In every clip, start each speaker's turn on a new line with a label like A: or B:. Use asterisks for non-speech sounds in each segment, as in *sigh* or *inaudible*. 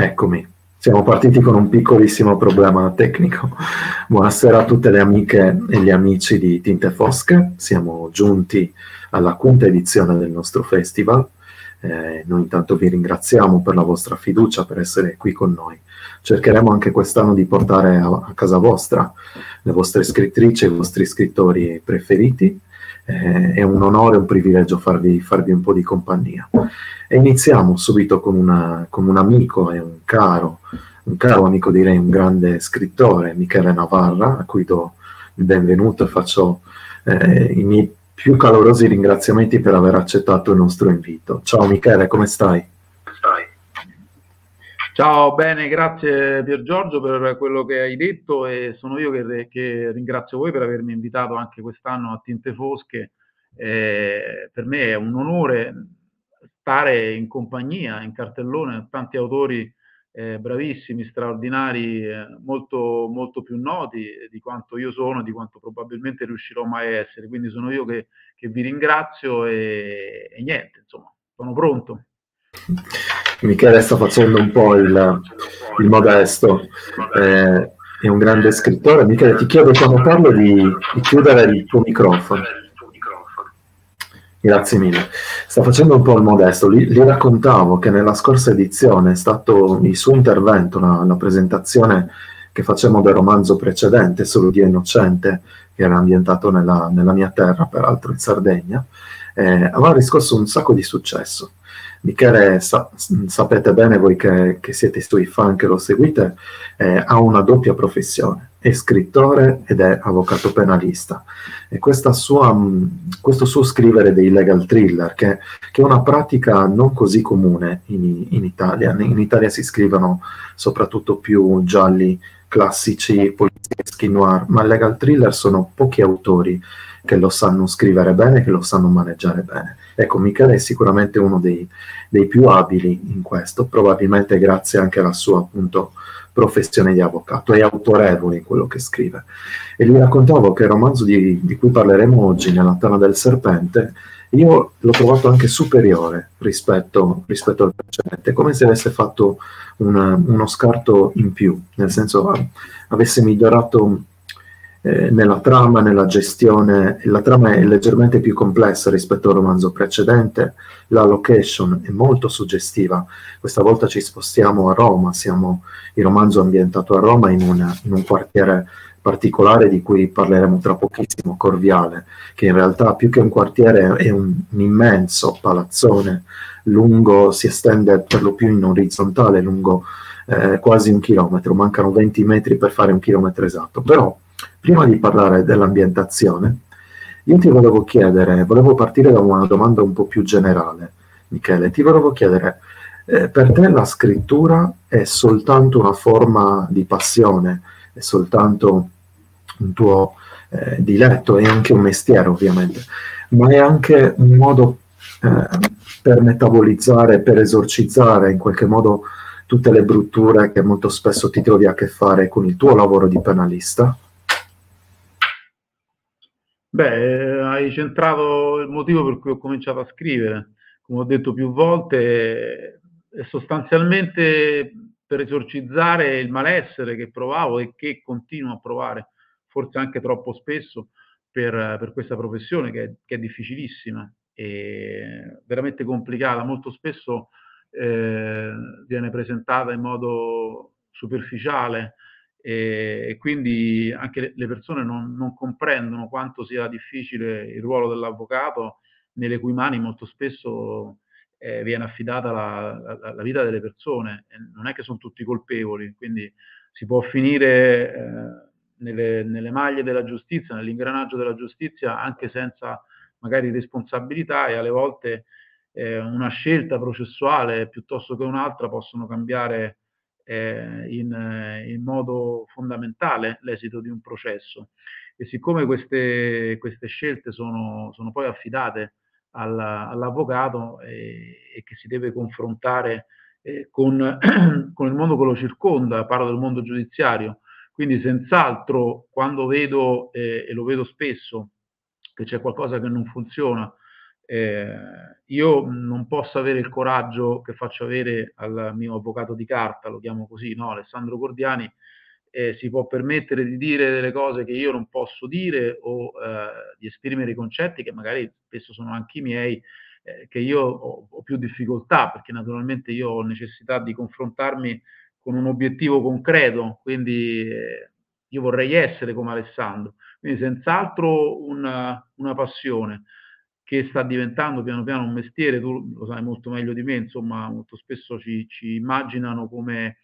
A: Eccomi, siamo partiti con un piccolissimo problema tecnico. Buonasera a tutte le amiche e gli amici di Tinte Fosche, siamo giunti alla quinta edizione del nostro festival. Eh, noi intanto vi ringraziamo per la vostra fiducia, per essere qui con noi. Cercheremo anche quest'anno di portare a, a casa vostra le vostre scrittrici e i vostri scrittori preferiti. Eh, è un onore e un privilegio farvi, farvi un po' di compagnia. E iniziamo subito con, una, con un amico e un caro, un caro amico direi, un grande scrittore, Michele Navarra, a cui do il benvenuto e faccio eh, i miei più calorosi ringraziamenti per aver accettato il nostro invito. Ciao Michele, come stai?
B: Ciao, bene, grazie Pier Giorgio per quello che hai detto e sono io che, che ringrazio voi per avermi invitato anche quest'anno a Tinte Fosche. Eh, per me è un onore stare in compagnia, in cartellone, tanti autori eh, bravissimi, straordinari, eh, molto, molto più noti di quanto io sono, di quanto probabilmente riuscirò mai a essere. Quindi sono io che, che vi ringrazio e, e, niente, insomma, sono pronto.
A: Michele sta facendo un po' il, il modesto, eh, è un grande scrittore. Michele, ti chiedo quando parlo di, di chiudere il tuo microfono. Grazie mille. Sta facendo un po' il modesto. Gli, raccontavo che nella scorsa edizione è stato il suo intervento, la, la presentazione che facciamo del romanzo precedente, Solo Dio Innocente, che era ambientato nella, nella mia terra, peraltro in Sardegna, eh, aveva riscosso un sacco di successo. Michele, sa- sapete bene voi che, che, siete suoi fan, che lo seguite, eh, ha una doppia professione, è scrittore ed è avvocato penalista. E sua, questo suo scrivere dei legal thriller, che, che, è una pratica non così comune in, in Italia, in Italia si scrivono soprattutto più gialli classici, polizieschi, noir, ma legal thriller sono pochi autori che lo sanno scrivere bene, che lo sanno maneggiare bene. Ecco, Michele è sicuramente uno dei, dei più abili in questo, probabilmente grazie anche alla sua appunto professione di avvocato, è autorevole in quello che scrive. E gli raccontavo che il romanzo di, di cui parleremo oggi, Nella Tana del Serpente, io l'ho trovato anche superiore rispetto, rispetto al precedente, come se avesse fatto una, uno scarto in più, nel senso avesse migliorato eh, nella trama, nella gestione, la trama è leggermente più complessa rispetto al romanzo precedente, la location è molto suggestiva, questa volta ci spostiamo a Roma, siamo il romanzo ambientato a Roma in, una, in un quartiere particolare di cui parleremo tra pochissimo, Corviale, che in realtà più che un quartiere è un, un immenso palazzone lungo, si estende per lo più in orizzontale, lungo eh, quasi un chilometro, mancano 20 metri per fare un chilometro esatto, però prima di parlare dell'ambientazione, io ti volevo chiedere, volevo partire da una domanda un po' più generale, Michele, ti volevo chiedere, eh, per te la scrittura è soltanto una forma di passione, è soltanto un tuo eh, diletto, è anche un mestiere ovviamente, ma è anche un modo eh, per metabolizzare, per esorcizzare in qualche modo tutte le brutture che molto spesso ti trovi a che fare con il tuo lavoro di penalista?
B: Beh, hai centrato il motivo per cui ho cominciato a scrivere. Come ho detto più volte, è sostanzialmente per esorcizzare il malessere che provavo e che continuo a provare, forse anche troppo spesso, per, per questa professione che è, che è, difficilissima e veramente complicata. Molto spesso eh, viene presentata in modo superficiale, e, quindi anche le persone non, non, comprendono quanto sia difficile il ruolo dell'avvocato nelle cui mani molto spesso eh, viene affidata la, la, la, vita delle persone. E non è che sono tutti colpevoli, quindi si può finire eh, nelle, nelle maglie della giustizia, nell'ingranaggio della giustizia, anche senza magari responsabilità e alle volte eh, una scelta processuale piuttosto che un'altra possono cambiare eh, in, eh, in, modo fondamentale l'esito di un processo. E siccome queste, queste scelte sono, sono, poi affidate al, all'avvocato e, e, che si deve confrontare eh, con, *clears throat* con il mondo che lo circonda, parlo del mondo giudiziario, quindi senz'altro quando vedo, eh, e lo vedo spesso, che c'è qualcosa che non funziona, Eh, io non posso avere il coraggio che faccio avere al mio avvocato di carta, lo chiamo così, no? Alessandro Gordiani, eh, si può permettere di dire delle cose che io non posso dire o eh, di esprimere i concetti che magari spesso sono anche i miei, eh, che io ho, ho, più difficoltà perché naturalmente io ho necessità di confrontarmi con un obiettivo concreto, quindi eh, io vorrei essere come Alessandro. Quindi senz'altro una, una passione che sta diventando piano piano un mestiere, tu lo sai molto meglio di me, insomma, molto spesso ci, ci immaginano come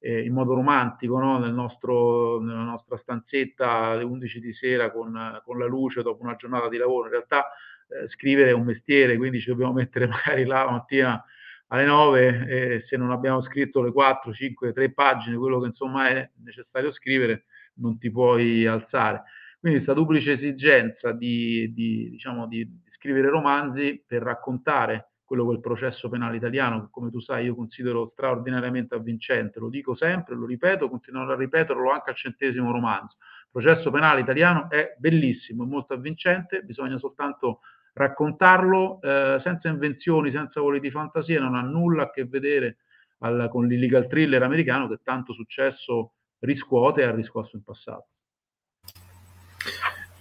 B: eh, in modo romantico no? Nel nostro, nella nostra stanzetta alle 11 di sera con, con, la luce dopo una giornata di lavoro. In realtà eh, scrivere è un mestiere, quindi ci dobbiamo mettere *laughs* magari la mattina alle 9 e se non abbiamo scritto le 4, 5, 3 pagine, quello che insomma è necessario scrivere, non ti puoi alzare. Quindi questa duplice esigenza di, di, diciamo, di scrivere romanzi per raccontare quello che è il processo penale italiano, che come tu sai io considero straordinariamente avvincente, lo dico sempre, lo ripeto, continuerò a ripeterlo anche al centesimo romanzo. Il processo penale italiano è bellissimo, è molto avvincente, bisogna soltanto raccontarlo eh, senza invenzioni, senza voli di fantasia, non ha nulla a che vedere al, con l'illegal thriller americano che tanto successo riscuote e ha riscosso in passato.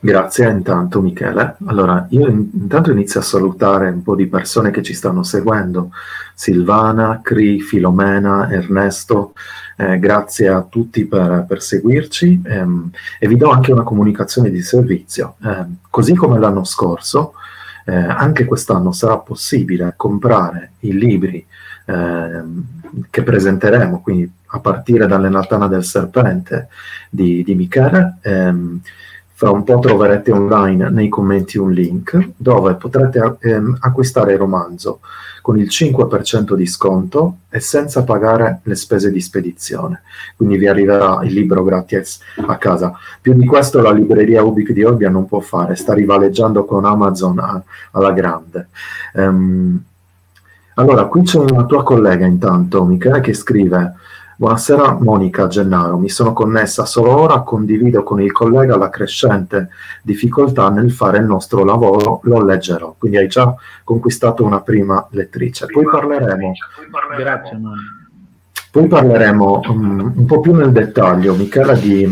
A: Grazie intanto Michele. Allora, io intanto inizio a salutare un po' di persone che ci stanno seguendo. Silvana, Cri, Filomena, Ernesto, eh, grazie a tutti per, per seguirci ehm, e vi do anche una comunicazione di servizio. Eh, così come l'anno scorso, eh, anche quest'anno sarà possibile comprare i libri ehm, che presenteremo, quindi a partire dalle Natana del Serpente di, di Michele. Ehm, fra un po' troverete online nei commenti un link dove potrete ehm, acquistare il romanzo con il 5% di sconto e senza pagare le spese di spedizione. Quindi vi arriverà il libro gratis a casa. Più di questo la libreria Ubic di Orbia non può fare, sta rivaleggiando con Amazon a, alla grande. Um, allora, qui c'è una tua collega intanto, Michele, che scrive Buonasera Monica Gennaro, mi sono connessa solo ora, condivido con il collega la crescente difficoltà nel fare il nostro lavoro, lo leggerò. Quindi hai già conquistato una prima lettrice. Poi parleremo. Grazie, Poi parleremo um, un po' più nel dettaglio, Michela, di,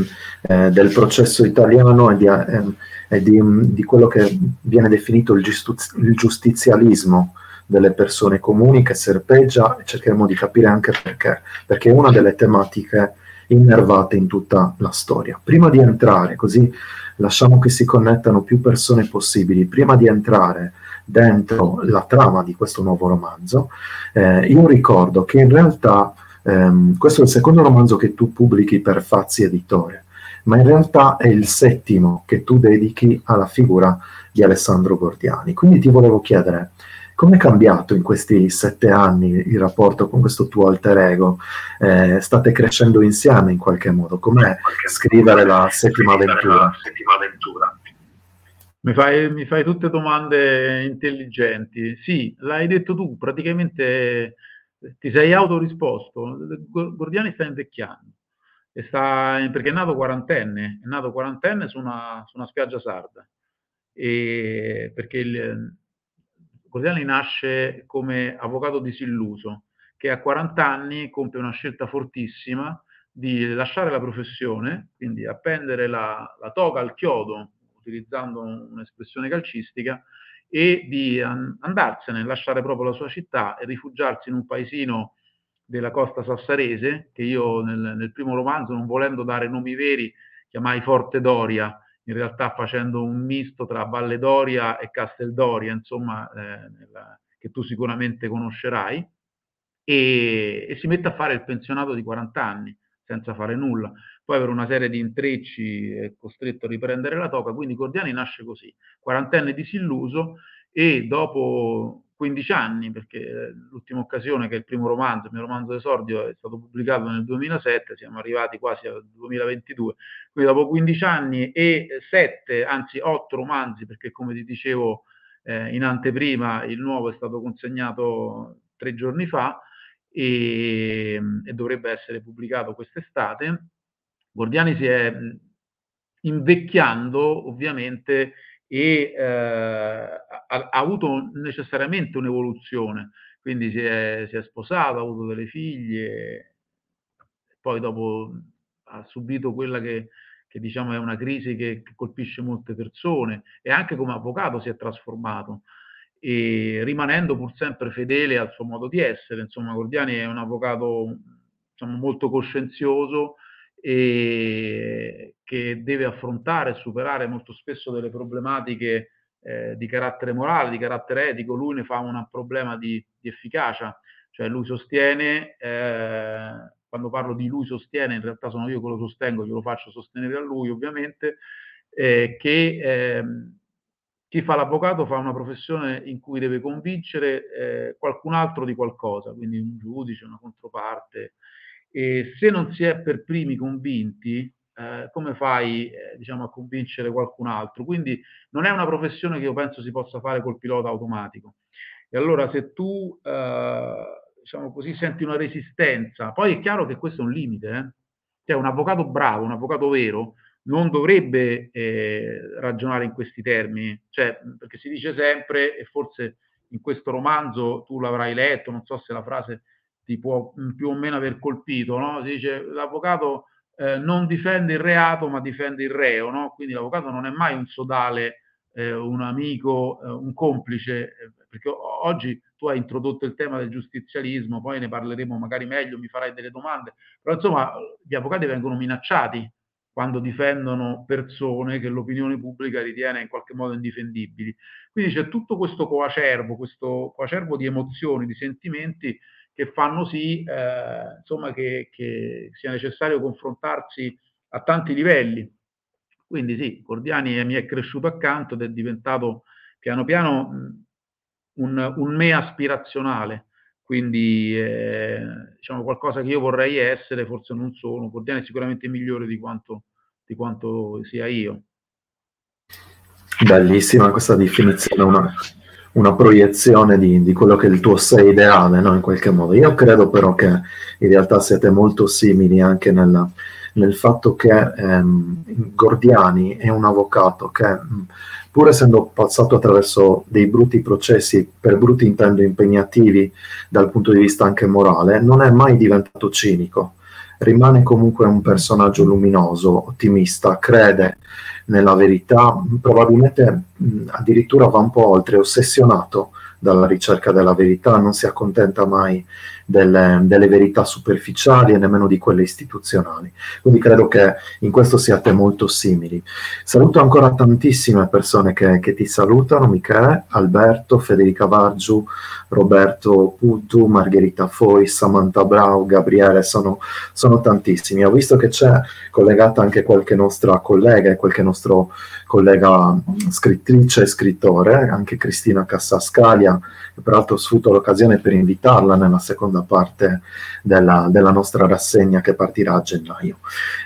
A: eh, del processo italiano e, di, eh, e di, di, quello che viene definito il, giustiz- il giustizialismo delle persone comuni che serpeggia e cercheremo di capire anche perché, perché è una delle tematiche innervate in tutta la storia. Prima di entrare, così lasciamo che si connettano più persone possibili, prima di entrare dentro la trama di questo nuovo romanzo, eh, io ricordo che in realtà ehm, questo è il secondo romanzo che tu pubblichi per Fazzi Editore, ma in realtà è il settimo che tu dedichi alla figura di Alessandro Gordiani. Quindi ti volevo chiedere, come è cambiato in questi sette anni il rapporto con questo tuo alter ego? Eh, state crescendo insieme in qualche modo? Com'è scrivere la settima avventura?
B: Mi fai, mi fai, tutte domande intelligenti. Sì, l'hai detto tu, praticamente ti sei autorisposto. Gordiani sta invecchiando, sta, perché è nato quarantenne, è nato quarantenne su una, su una spiaggia sarda, e perché il, Cordiani nasce come avvocato disilluso, che a 40 anni compie una scelta fortissima di lasciare la professione, quindi appendere la, la toga al chiodo, utilizzando un'espressione calcistica, e di an- andarsene, lasciare proprio la sua città e rifugiarsi in un paesino della costa sassarese, che io nel, nel primo romanzo, non volendo dare nomi veri, chiamai Forte Doria, in realtà facendo un misto tra Valle Doria e Casteldoria, insomma, eh, nella, che tu sicuramente conoscerai, e, e, si mette a fare il pensionato di 40 anni senza fare nulla. Poi per una serie di intrecci è costretto a riprendere la toca, quindi Cordiani nasce così, quarantenne disilluso e dopo 15 anni, perché eh, l'ultima occasione che è il primo romanzo, il mio romanzo d'esordio è stato pubblicato nel 2007, siamo arrivati quasi al 2022, quindi dopo 15 anni e 7, anzi 8 romanzi, perché come ti dicevo eh, in anteprima il nuovo è stato consegnato tre giorni fa e, e dovrebbe essere pubblicato quest'estate, Gordiani si è invecchiando ovviamente e eh, ha, ha, avuto necessariamente un'evoluzione, quindi si è, si è, sposato, ha avuto delle figlie, poi dopo ha subito quella che, che diciamo è una crisi che, che, colpisce molte persone e anche come avvocato si è trasformato e rimanendo pur sempre fedele al suo modo di essere. Insomma, Gordiani è un avvocato diciamo, molto coscienzioso e che deve affrontare e superare molto spesso delle problematiche eh, di carattere morale, di carattere etico. Lui ne fa un problema di, di efficacia, cioè lui sostiene eh, quando parlo di lui sostiene, in realtà sono io che lo sostengo, glielo faccio sostenere a lui ovviamente, eh, che eh, chi fa l'avvocato fa una professione in cui deve convincere eh, qualcun altro di qualcosa, quindi un giudice, una controparte. E se non si è per primi convinti, eh, come fai eh, diciamo, a convincere qualcun altro? Quindi non è una professione che io penso si possa fare col pilota automatico. E allora se tu eh, diciamo così, senti una resistenza. Poi è chiaro che questo è un limite, eh? cioè un avvocato bravo, un avvocato vero, non dovrebbe eh, ragionare in questi termini, cioè, perché si dice sempre, e forse in questo romanzo tu l'avrai letto, non so se la frase ti può più o meno aver colpito, no? si dice l'avvocato eh, non difende il reato ma difende il reo, no? quindi l'avvocato non è mai un sodale, eh, un amico, eh, un complice, eh, perché oggi tu hai introdotto il tema del giustizialismo, poi ne parleremo magari meglio, mi farai delle domande, però insomma gli avvocati vengono minacciati quando difendono persone che l'opinione pubblica ritiene in qualche modo indifendibili. Quindi c'è tutto questo coacervo, questo coacervo di emozioni, di sentimenti che fanno sì eh, insomma, che, che, sia necessario confrontarsi a tanti livelli. Quindi sì, Cordiani mi è cresciuto accanto ed è diventato piano piano un, un me aspirazionale, quindi eh, diciamo qualcosa che io vorrei essere, forse non sono, Cordiani è sicuramente migliore di quanto, di quanto sia io.
A: Bellissima questa definizione, una, una proiezione di, di, quello che è il tuo sé ideale, no? in qualche modo. Io credo però che in realtà siete molto simili anche nella, nel fatto che ehm, Gordiani è un avvocato che pur essendo passato attraverso dei brutti processi, per brutti intendo impegnativi dal punto di vista anche morale, non è mai diventato cinico. Rimane comunque un personaggio luminoso, ottimista, crede nella verità, probabilmente mh, addirittura va un po' oltre, ossessionato dalla ricerca della verità, non si accontenta mai delle, delle, verità superficiali e nemmeno di quelle istituzionali. Quindi credo che in questo siate molto simili. Saluto ancora tantissime persone che, che ti salutano, Michele, Alberto, Federica Vargiu, Roberto Putu, Margherita Foi, Samantha Brau, Gabriele, sono, sono tantissimi. Ho visto che c'è collegata anche qualche nostra collega e qualche nostro collega scrittrice e scrittore, anche Cristina Cassascalia, che peraltro ho sfrutto l'occasione per invitarla nella seconda parte della, della nostra rassegna che partirà a gennaio.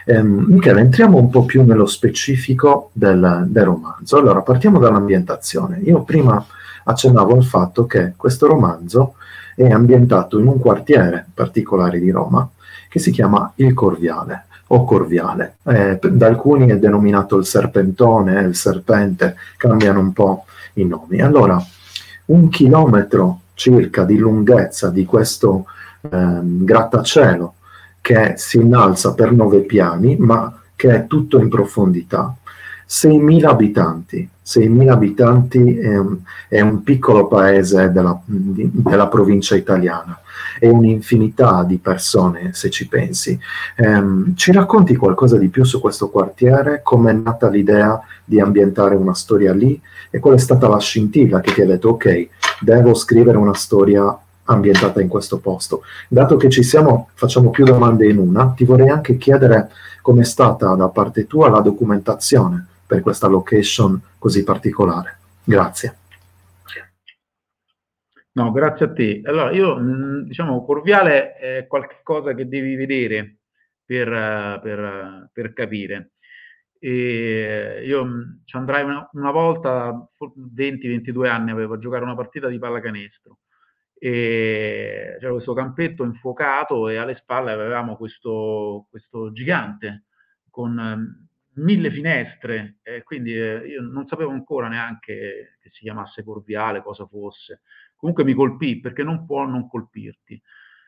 A: Ehm, Michele, entriamo un po' più nello specifico del, del romanzo. Allora, partiamo dall'ambientazione. Io prima accennavo al fatto che questo romanzo è ambientato in un quartiere particolare di Roma che si chiama Il Corviale o Corviale. Eh, da alcuni è denominato il Serpentone, il Serpente, cambiano un po' i nomi. Allora, un chilometro circa di lunghezza di questo eh, grattacielo che si innalza per nove piani, ma che è tutto in profondità. 6.000 abitanti, 6.000 abitanti è un, è un piccolo paese della, della, provincia italiana, è un'infinità di persone se ci pensi. Um, ci racconti qualcosa di più su questo quartiere? Come è nata l'idea di ambientare una storia lì? E qual è stata la scintilla che ti ha detto ok, devo scrivere una storia ambientata in questo posto? Dato che ci siamo, facciamo più domande in una, ti vorrei anche chiedere com'è stata da parte tua la documentazione per questa location così particolare. Grazie.
B: No, grazie a te. Allora, io mm, diciamo, Corviale è qualcosa che devi vedere per, per, per capire. E io mm, ci andrai una, una volta, 20-22 anni, avevo a giocare una partita di pallacanestro. E c'era questo campetto infuocato e alle spalle avevamo questo, questo gigante con mille finestre, eh, quindi eh, io non sapevo ancora neanche che si chiamasse Corviale, cosa fosse. Comunque mi colpì perché non può non colpirti.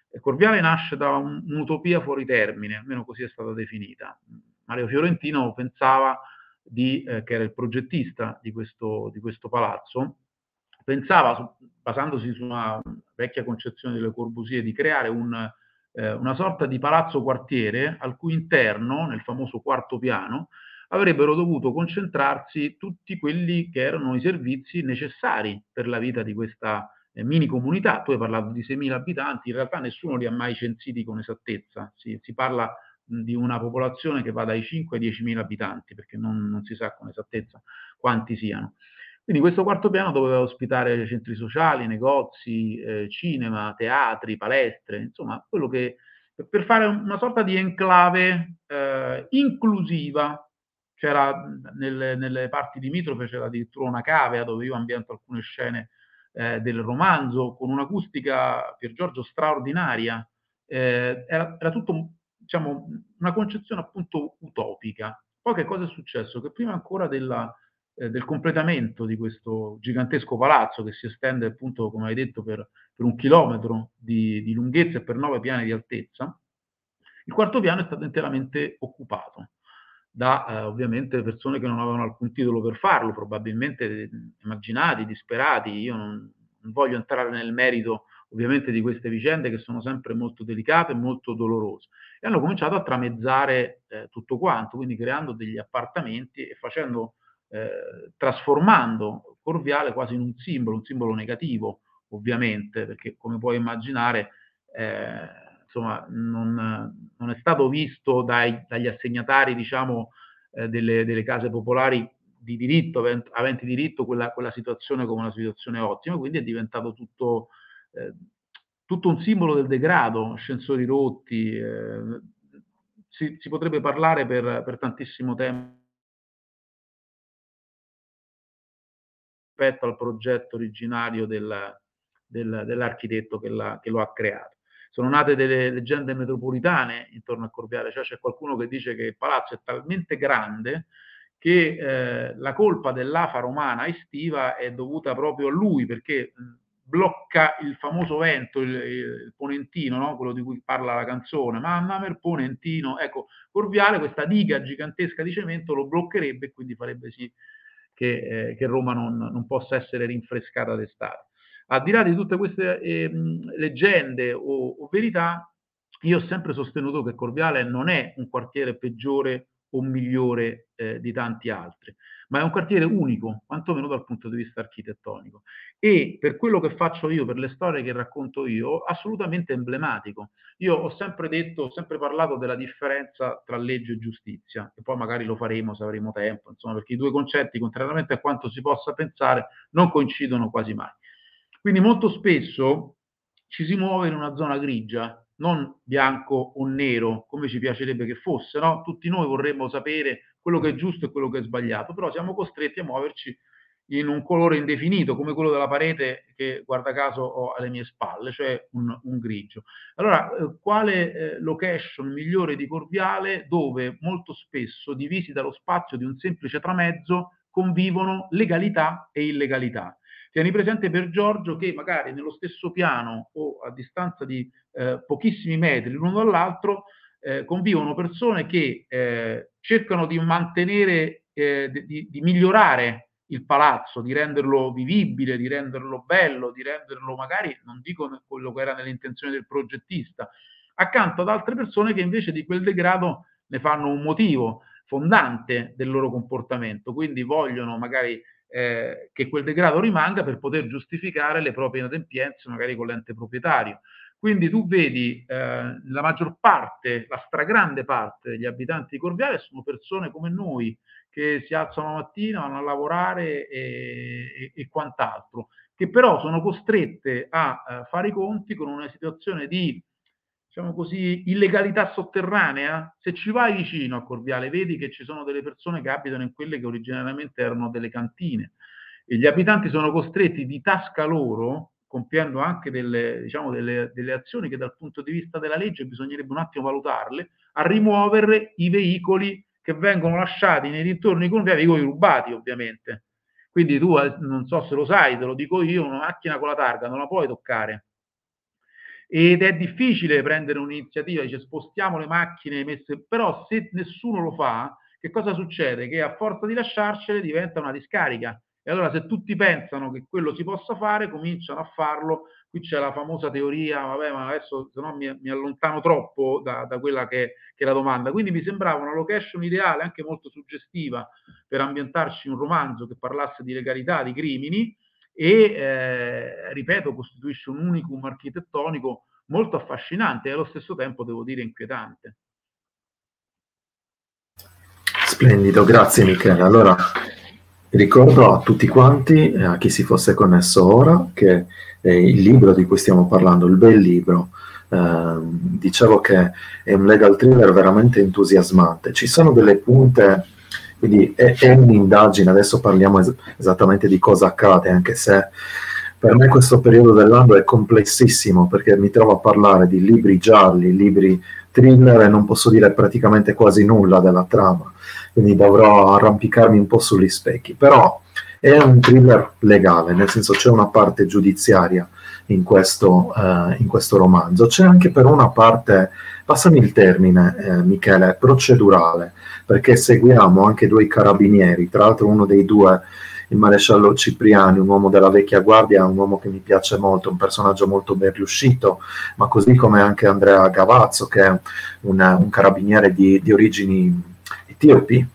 B: E Corviale nasce da un, un'utopia fuori termine, almeno così è stata definita. Mario Fiorentino pensava di, eh, che era il progettista di questo, di questo palazzo, pensava, basandosi su una vecchia concezione delle Corbusier, di creare un, eh, una sorta di palazzo quartiere al cui interno, nel famoso quarto piano, avrebbero dovuto concentrarsi tutti quelli che erano i servizi necessari per la vita di questa eh, mini comunità. Tu hai parlato di 6.000 abitanti, in realtà nessuno li ha mai censiti con esattezza, si, si parla di una popolazione che va dai 5 ai 10.000 abitanti, perché non, non, si sa con esattezza quanti siano. Quindi questo quarto piano doveva ospitare centri sociali, negozi, eh, cinema, teatri, palestre, insomma, quello che per fare una sorta di enclave eh, inclusiva. C'era nelle, nelle parti limitrofe c'era addirittura una cavea dove io ambiento alcune scene eh, del romanzo con un'acustica per Giorgio straordinaria. Eh, era, era tutto diciamo, una concezione appunto utopica. Poi che cosa è successo? Che prima ancora della, eh, del completamento di questo gigantesco palazzo che si estende appunto, come hai detto, per, per un chilometro di, di, lunghezza e per nove piani di altezza, il quarto piano è stato interamente occupato da eh, ovviamente persone che non avevano alcun titolo per farlo, probabilmente eh, immaginati, disperati. Io non, non voglio entrare nel merito ovviamente di queste vicende che sono sempre molto delicate e molto dolorose. E hanno cominciato a tramezzare eh, tutto quanto, quindi creando degli appartamenti e facendo, eh, trasformando Corviale quasi in un simbolo, un simbolo negativo, ovviamente, perché come puoi immaginare, eh, insomma, non, non, è stato visto dai, dagli assegnatari, diciamo, eh, delle, delle case popolari di diritto, aventi diritto, quella, quella situazione come una situazione ottima, quindi è diventato tutto eh, tutto un simbolo del degrado, ascensori rotti, eh, si, si, potrebbe parlare per, per tantissimo tempo rispetto al progetto originario del, del, dell'architetto che, che, lo ha creato. Sono nate delle leggende metropolitane intorno a Corviale, cioè c'è qualcuno che dice che il palazzo è talmente grande che eh, la colpa dell'afa romana estiva è dovuta proprio a lui, perché blocca il famoso vento, il, il ponentino, no? quello di cui parla la canzone, mamma mer ponentino, ecco, Corviale questa diga gigantesca di cemento lo bloccherebbe e quindi farebbe sì che, eh, che Roma non, non, possa essere rinfrescata d'estate. Al di là di tutte queste eh, leggende o, o verità, io ho sempre sostenuto che Corviale non è un quartiere peggiore o migliore eh, di tanti altri ma è un quartiere unico, quantomeno dal punto di vista architettonico. E per quello che faccio io, per le storie che racconto io, assolutamente emblematico. Io ho sempre detto, ho sempre parlato della differenza tra legge e giustizia, e poi magari lo faremo se avremo tempo, insomma, perché i due concetti, contrariamente a quanto si possa pensare, non coincidono quasi mai. Quindi molto spesso ci si muove in una zona grigia, non bianco o nero, come ci piacerebbe che fosse, no? Tutti noi vorremmo sapere quello che è giusto e quello che è sbagliato, però siamo costretti a muoverci in un colore indefinito, come quello della parete che guarda caso ho alle mie spalle, cioè un, un grigio. Allora, eh, quale eh, location migliore di Corviale dove molto spesso, divisi dallo spazio di un semplice tramezzo, convivono legalità e illegalità? Tieni presente per Giorgio che magari nello stesso piano o a distanza di eh, pochissimi metri l'uno dall'altro eh, convivono persone che eh, cercano di mantenere, eh, di, di, migliorare il palazzo, di renderlo vivibile, di renderlo bello, di renderlo magari, non dico quello che era nell'intenzione del progettista, accanto ad altre persone che invece di quel degrado ne fanno un motivo fondante del loro comportamento, quindi vogliono magari eh, che quel degrado rimanga per poter giustificare le proprie inadempienze magari con l'ente proprietario. Quindi tu vedi eh, la maggior parte, la stragrande parte degli abitanti di Corviale sono persone come noi che si alzano la mattina, vanno a lavorare e, e, e quant'altro, che però sono costrette a, a eh, fare i conti con una situazione di diciamo così, illegalità sotterranea, se ci vai vicino a Corviale vedi che ci sono delle persone che abitano in quelle che originariamente erano delle cantine e gli abitanti sono costretti di tasca loro compiendo anche delle, diciamo, delle, delle, azioni che dal punto di vista della legge bisognerebbe un attimo valutarle, a rimuovere i veicoli che vengono lasciati nei dintorni con veicoli rubati, ovviamente. Quindi tu, non so se lo sai, te lo dico io, una macchina con la targa non la puoi toccare. Ed è difficile prendere un'iniziativa, dice spostiamo le macchine messe, però se nessuno lo fa, che cosa succede? Che a forza di lasciarcele diventa una discarica. E allora se tutti pensano che quello si possa fare, cominciano a farlo. Qui c'è la famosa teoria, vabbè, ma adesso se no mi, mi allontano troppo da, da quella che, che, è la domanda. Quindi mi sembrava una location ideale, anche molto suggestiva, per ambientarci un romanzo che parlasse di legalità, di crimini, e, eh, ripeto, costituisce un unicum architettonico molto affascinante e allo stesso tempo, devo dire, inquietante.
A: Splendido, grazie Michele. Allora, ricordo a tutti quanti, a chi si fosse connesso ora, che eh, il libro di cui stiamo parlando, il bel libro, eh, dicevo che è un legal thriller veramente entusiasmante. Ci sono delle punte, quindi è, è un'indagine, adesso parliamo es- esattamente di cosa accade, anche se per me questo periodo dell'anno è complessissimo perché mi trovo a parlare di libri gialli, libri thriller e non posso dire praticamente quasi nulla della trama, quindi dovrò arrampicarmi un po' sugli specchi, però è un thriller legale, nel senso c'è una parte giudiziaria in questo, uh, in questo romanzo, c'è anche per una parte, passami il termine eh, Michele, procedurale, perché seguiamo anche due carabinieri, tra l'altro uno dei due il maresciallo Cipriani, un uomo della vecchia guardia, un uomo che mi piace molto, un personaggio molto ben riuscito, ma così come anche Andrea Gavazzo, che è un, un carabiniere di, di origini etiopi,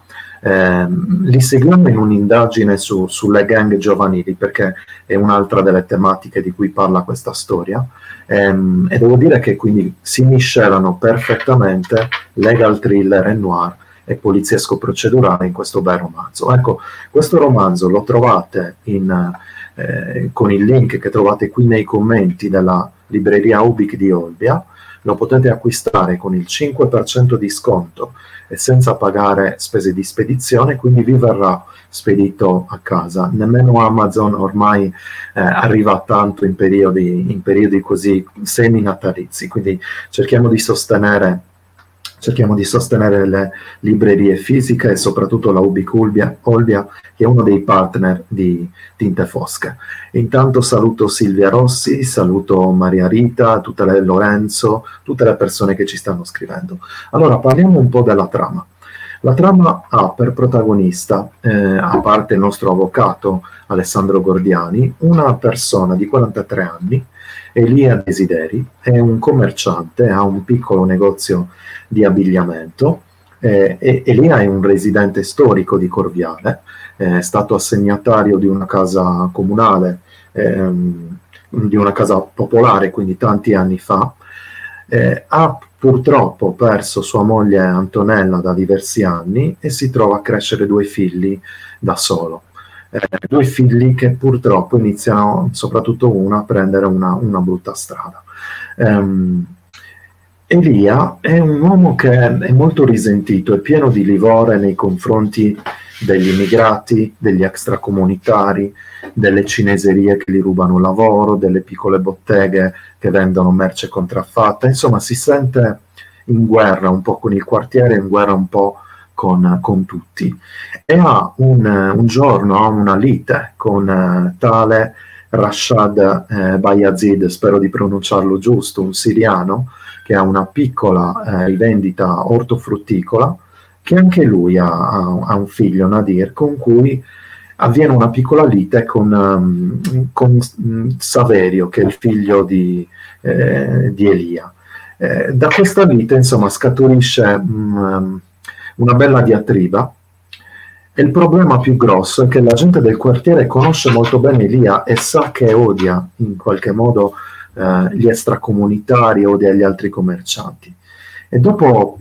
A: eh, li seguiamo in un'indagine su, sulle gang giovanili perché è un'altra delle tematiche di cui parla questa storia. Ehm, e devo dire che quindi si miscelano perfettamente legal thriller e noir e poliziesco procedurale in questo bel romanzo. Ecco, questo romanzo lo trovate in, eh, con il link che trovate qui nei commenti della libreria Ubic di Olbia, lo potete acquistare con il 5% di sconto e senza pagare spese di spedizione, quindi vi verrà spedito a casa. Nemmeno Amazon ormai eh, arriva tanto in periodi, in periodi così semi-natalizi, quindi cerchiamo di sostenere cerchiamo di sostenere le librerie fisiche e soprattutto la Ubic Olbia, che è uno dei partner di Tinte Fosche. Intanto saluto Silvia Rossi, saluto Maria Rita, tutte le Lorenzo, tutte le persone che ci stanno scrivendo. Allora parliamo un po' della trama. La trama ha per protagonista, eh, a parte il nostro avvocato Alessandro Gordiani, una persona di 43 anni, Elia Desideri, è un commerciante, ha un piccolo negozio di abbigliamento. Eh, e, Elia è un residente storico di Corviale, è stato assegnatario di una casa comunale, ehm, di una casa popolare, quindi tanti anni fa. Eh, ha purtroppo perso sua moglie Antonella da diversi anni e si trova a crescere due figli da solo. Eh, due figli che purtroppo iniziano, soprattutto una, a prendere una, una brutta strada. Um, Elia è un uomo che è molto risentito, è pieno di livore nei confronti degli immigrati, degli extracomunitari, delle cineserie che gli rubano lavoro, delle piccole botteghe che vendono merce contraffatta, insomma si sente in guerra un po' con il quartiere, in guerra un po' con, con tutti. E ha un, un, giorno ha una lite con uh, tale Rashad eh, Bayazid, spero di pronunciarlo giusto, un siriano, che ha una piccola eh, rivendita ortofrutticola, che anche lui ha, ha, ha, un figlio, Nadir, con cui avviene una piccola lite con, um, con mm, Saverio, che è il figlio di, eh, di Elia. Eh, da questa lite, insomma, scaturisce um, una bella diatriba, e il problema più grosso è che la gente del quartiere conosce molto bene Elia e sa che odia in qualche modo eh, gli extracomunitari o degli altri commercianti. E dopo,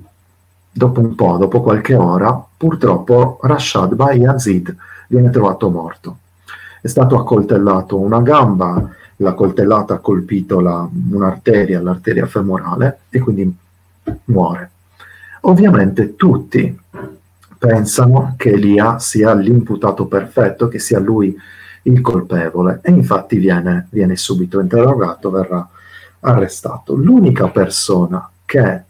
A: dopo un po', dopo qualche ora, purtroppo Rashad Bayazid viene trovato morto. È stato accoltellato una gamba, la coltellata ha colpito la, un'arteria, l'arteria femorale, e quindi muore. Ovviamente tutti pensano che Elia sia l'imputato perfetto, che sia lui il colpevole e infatti viene, viene subito interrogato, verrà arrestato. L'unica persona che,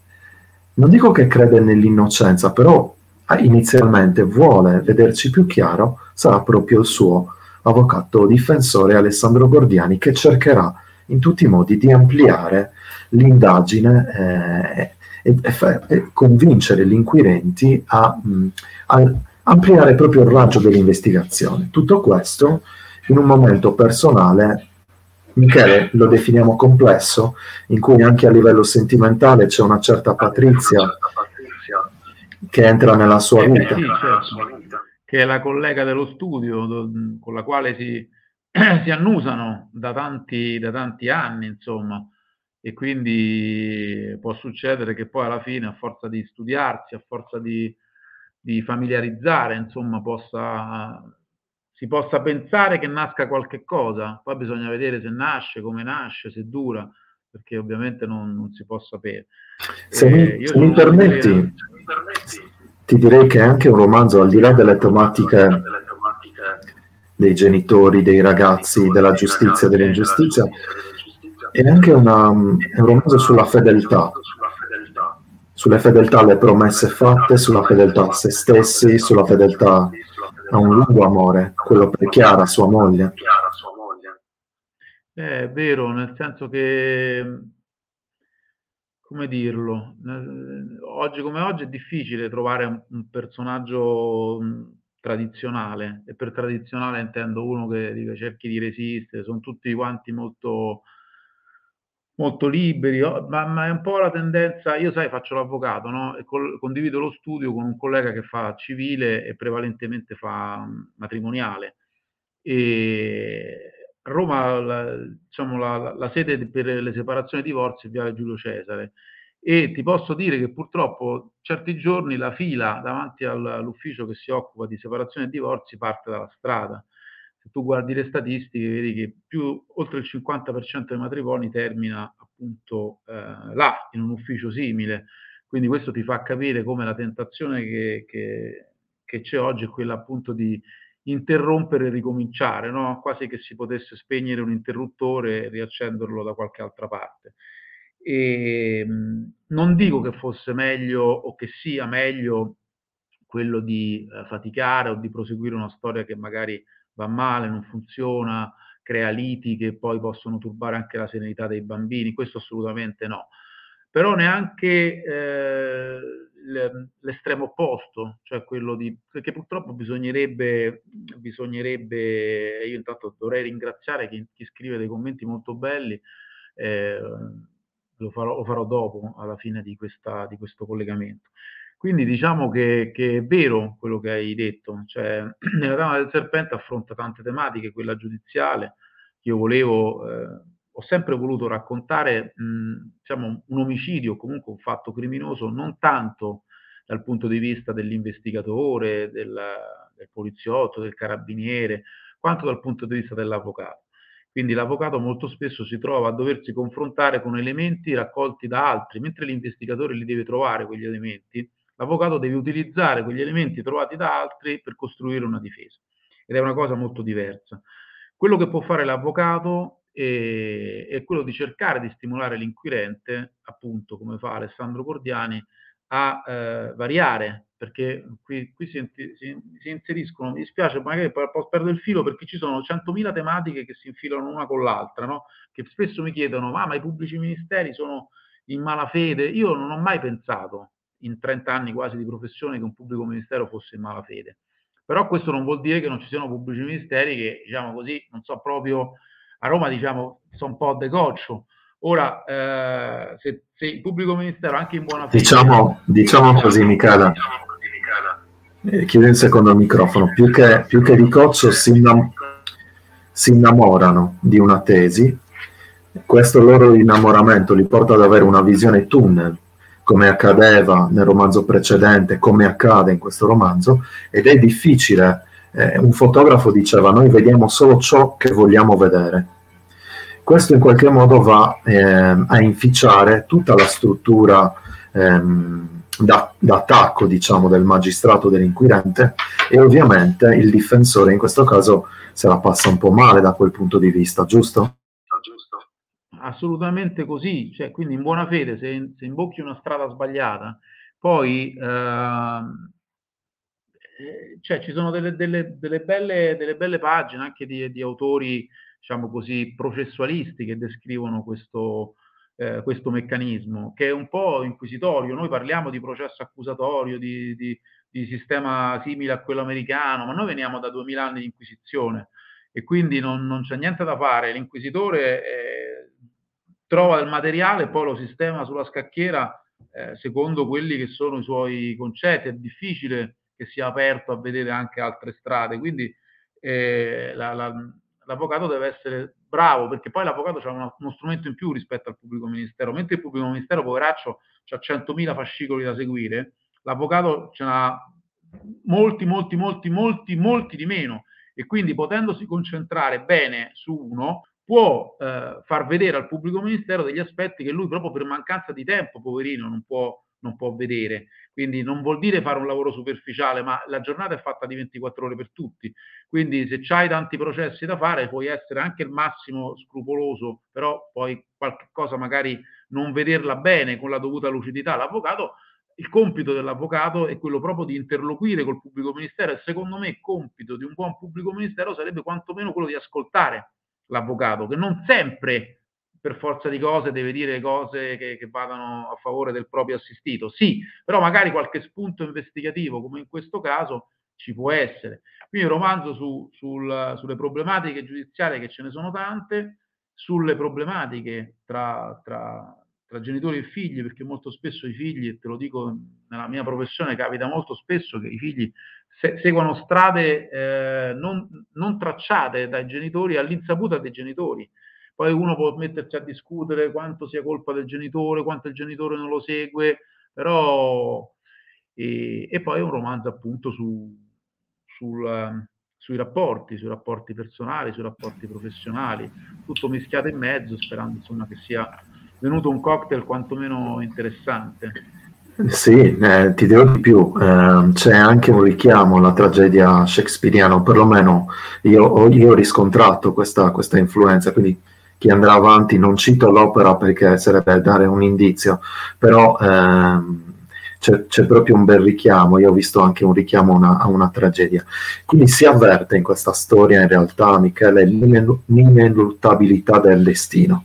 A: non dico che crede nell'innocenza, però inizialmente vuole vederci più chiaro sarà proprio il suo avvocato difensore Alessandro Gordiani che cercherà in tutti i modi di ampliare l'indagine eh, e, e, e, convincere gli inquirenti a, mh, a, ampliare proprio il raggio dell'investigazione. Tutto questo in un momento personale, Michele, lo definiamo complesso, in cui anche a livello sentimentale c'è una certa Patrizia che entra nella sua vita. Sì, certo.
B: Che è la collega dello studio con la quale si, *clears throat* si annusano da tanti, da tanti anni, insomma e quindi può succedere che poi alla fine a forza di studiarsi, a forza di, di familiarizzare, insomma, possa, si possa pensare che nasca qualche cosa, poi bisogna vedere se nasce, come nasce, se dura, perché ovviamente non, non si può sapere.
A: Se, eh, mi, se mi, permetti, dire... ti direi che è anche un romanzo, al di là delle tematiche dei genitori, dei ragazzi, della giustizia, dell'ingiustizia, è anche una, un romanzo sulla fedeltà, sulle fedeltà alle promesse fatte, sulla fedeltà a se stessi, sulla fedeltà a un lungo amore, quello per Chiara, sua moglie.
B: È vero, nel senso che, come dirlo, oggi come oggi è difficile trovare un, un personaggio tradizionale, e per tradizionale intendo uno che dica cerchi di resistere, sono tutti quanti molto molto liberi, ma, ma, è un po' la tendenza, io sai faccio l'avvocato, no? E col, condivido lo studio con un collega che fa civile e prevalentemente fa matrimoniale. E Roma la, diciamo, la, la, sede per le separazioni e divorzi è Viale Giulio Cesare e ti posso dire che purtroppo certi giorni la fila davanti all'ufficio che si occupa di separazione e divorzi parte dalla strada se tu guardi le statistiche vedi che più oltre il 50% dei matrimoni termina appunto eh, là, in un ufficio simile. Quindi questo ti fa capire come la tentazione che, che, che c'è oggi è quella appunto di interrompere e ricominciare, no? quasi che si potesse spegnere un interruttore e riaccenderlo da qualche altra parte. E, non dico che fosse meglio o che sia meglio quello di eh, faticare o di proseguire una storia che magari va male, non funziona, crea liti che poi possono turbare anche la serenità dei bambini, questo assolutamente no. Però neanche eh, l'estremo opposto, cioè quello di... perché purtroppo bisognerebbe, bisognerebbe io intanto dovrei ringraziare chi, chi scrive dei commenti molto belli, eh, lo, farò, lo farò dopo, alla fine di, questa, di questo collegamento. Quindi diciamo che, che, è vero quello che hai detto, cioè *clears throat* nella Dama del Serpente affronta tante tematiche, quella giudiziale, io volevo, eh, ho sempre voluto raccontare mh, diciamo, un omicidio, comunque un fatto criminoso, non tanto dal punto di vista dell'investigatore, del, del poliziotto, del carabiniere, quanto dal punto di vista dell'avvocato. Quindi l'avvocato molto spesso si trova a doversi confrontare con elementi raccolti da altri, mentre l'investigatore li deve trovare quegli elementi l'avvocato deve utilizzare quegli elementi trovati da altri per costruire una difesa ed è una cosa molto diversa. Quello che può fare l'avvocato è, è quello di cercare di stimolare l'inquirente, appunto come fa Alessandro Cordiani, a eh, variare, perché qui, qui si, si, si, inseriscono, mi dispiace, magari perdere il filo perché ci sono 100.000 tematiche che si infilano una con l'altra, no? che spesso mi chiedono, ah, ma i pubblici ministeri sono in malafede? Io non ho mai pensato in 30 anni quasi di professione che un pubblico ministero fosse in malafede. Però questo non vuol dire che non ci siano pubblici ministeri che, diciamo così, non so proprio, a Roma diciamo, sono un po' decoccio. Ora, eh, se, se, il pubblico ministero anche in buona fede...
A: Diciamo, diciamo così, Michela, eh, chiudo un secondo il microfono, più che, più che di coccio si, innam- si innamorano di una tesi, questo loro innamoramento li porta ad avere una visione tunnel come accadeva nel romanzo precedente, come accade in questo romanzo, ed è difficile. Eh, un fotografo diceva noi vediamo solo ciò che vogliamo vedere. Questo in qualche modo va eh, a inficiare tutta la struttura ehm, da, d'attacco diciamo, del magistrato dell'inquirente e ovviamente il difensore in questo caso se la passa un po' male da quel punto di vista, giusto?
B: Assolutamente così, cioè, quindi in buona fede, se, se imbocchi una strada sbagliata, poi eh, eh, cioè, ci sono delle, delle, delle, belle, delle, belle, pagine anche di, di, autori, diciamo così, processualisti che descrivono questo, eh, questo meccanismo, che è un po' inquisitorio. Noi parliamo di processo accusatorio, di, di, di sistema simile a quello americano, ma noi veniamo da 2000 anni di inquisizione e quindi non, non c'è niente da fare. L'inquisitore eh, trova del materiale e poi lo sistema sulla scacchiera eh, secondo quelli che sono i suoi concetti. È difficile che sia aperto a vedere anche altre strade, quindi eh, la, la, l'avvocato deve essere bravo perché poi l'avvocato ha uno, uno, strumento in più rispetto al pubblico ministero, mentre il pubblico ministero, poveraccio, ha 100.000 fascicoli da seguire, l'avvocato ce n'ha molti, molti, molti, molti, molti di meno. E quindi potendosi concentrare bene su uno può eh, far vedere al pubblico ministero degli aspetti che lui proprio per mancanza di tempo, poverino, non può, non può vedere. Quindi non vuol dire fare un lavoro superficiale, ma la giornata è fatta di 24 ore per tutti. Quindi se hai tanti processi da fare, puoi essere anche il massimo scrupoloso, però poi qualche cosa magari non vederla bene con la dovuta lucidità. L'avvocato il compito dell'avvocato è quello proprio di interloquire col pubblico ministero e secondo me il compito di un buon pubblico ministero sarebbe quantomeno quello di ascoltare l'avvocato, che non sempre per forza di cose deve dire cose che, che, vadano a favore del proprio assistito. Sì, però magari qualche spunto investigativo, come in questo caso, ci può essere. Quindi un romanzo su, sul, sulle problematiche giudiziarie, che ce ne sono tante, sulle problematiche tra, tra, tra, genitori e figli, perché molto spesso i figli, te lo dico nella mia professione, capita molto spesso che i figli se, seguono strade eh, non, non tracciate dai genitori all'insaputa dei genitori poi uno può mettersi a discutere quanto sia colpa del genitore, quanto il genitore non lo segue, però... E, e poi è un romanzo appunto su, sul, um, sui rapporti, sui rapporti personali, sui rapporti professionali, tutto mischiato in mezzo, sperando insomma che sia venuto un cocktail quantomeno interessante.
A: Sì, eh, ti dirò di più, eh, c'è anche un richiamo alla tragedia shakespeariana, o perlomeno io, io ho riscontrato questa, questa influenza, quindi chi andrà avanti, non cito l'opera perché sarebbe dare un indizio, però ehm, c'è, c'è, proprio un bel richiamo, io ho visto anche un richiamo una, a una tragedia. Quindi si avverte in questa storia in realtà, Michele, l'ineluttabilità del destino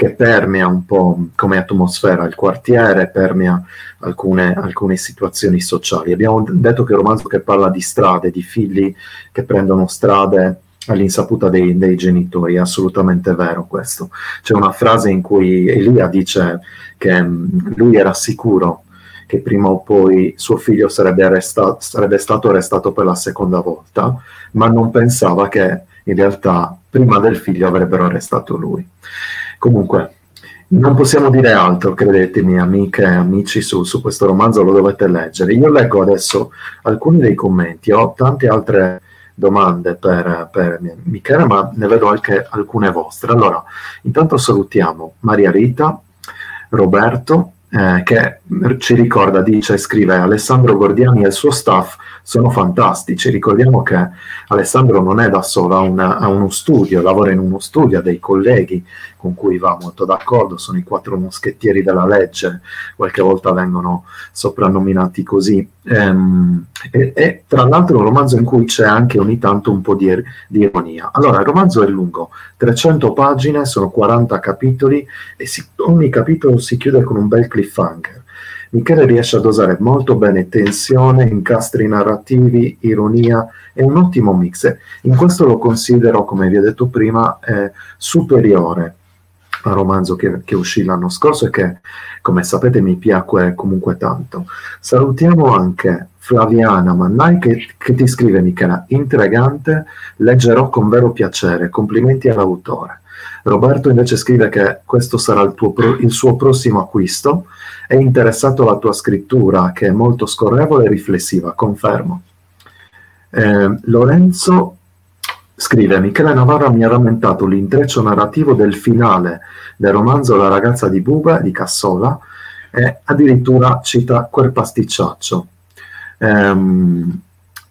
A: che permea un po' come atmosfera il quartiere, permea alcune, alcune, situazioni sociali. Abbiamo detto che è un romanzo che parla di strade, di figli che prendono strade all'insaputa dei, dei, genitori, è assolutamente vero questo. C'è una frase in cui Elia dice che mm, lui era sicuro che prima o poi suo figlio sarebbe, arrestato, sarebbe stato arrestato per la seconda volta, ma non pensava che in realtà prima del figlio avrebbero arrestato lui. Comunque, non possiamo dire altro, credetemi, amiche e amici, su, su, questo romanzo, lo dovete leggere. Io leggo adesso alcuni dei commenti, ho tante altre domande per, per Michele, ma ne vedo anche alcune vostre. Allora, intanto salutiamo Maria Rita, Roberto, eh, che ci ricorda, dice, scrive Alessandro Gordiani e il suo staff sono fantastici. Ricordiamo che Alessandro non è da solo, ha, una, ha, uno studio, lavora in uno studio, ha dei colleghi con cui va molto d'accordo, sono i quattro moschettieri della legge, qualche volta vengono soprannominati così. Ehm, e, e, tra l'altro un romanzo in cui c'è anche ogni tanto un po' di, di, ironia. Allora, il romanzo è lungo, 300 pagine, sono 40 capitoli e si, ogni capitolo si chiude con un bel cliffhanger Michele riesce a dosare molto bene tensione, incastri narrativi, ironia e un ottimo mix. In questo lo considero, come vi ho detto prima, eh, superiore al romanzo che, che, uscì l'anno scorso e che, come sapete, mi piacque comunque tanto. Salutiamo anche Flaviana Mannai che, che ti scrive, Michela, intrigante, leggerò con vero piacere, complimenti all'autore. Roberto invece scrive che questo sarà il, pro, il suo prossimo acquisto è interessato alla tua scrittura, che è molto scorrevole e riflessiva, confermo. Eh, Lorenzo scrive, Michele Navarra mi ha rammentato l'intreccio narrativo del finale del romanzo La ragazza di Buba di Cassola e addirittura cita quel pasticciaccio. Eh,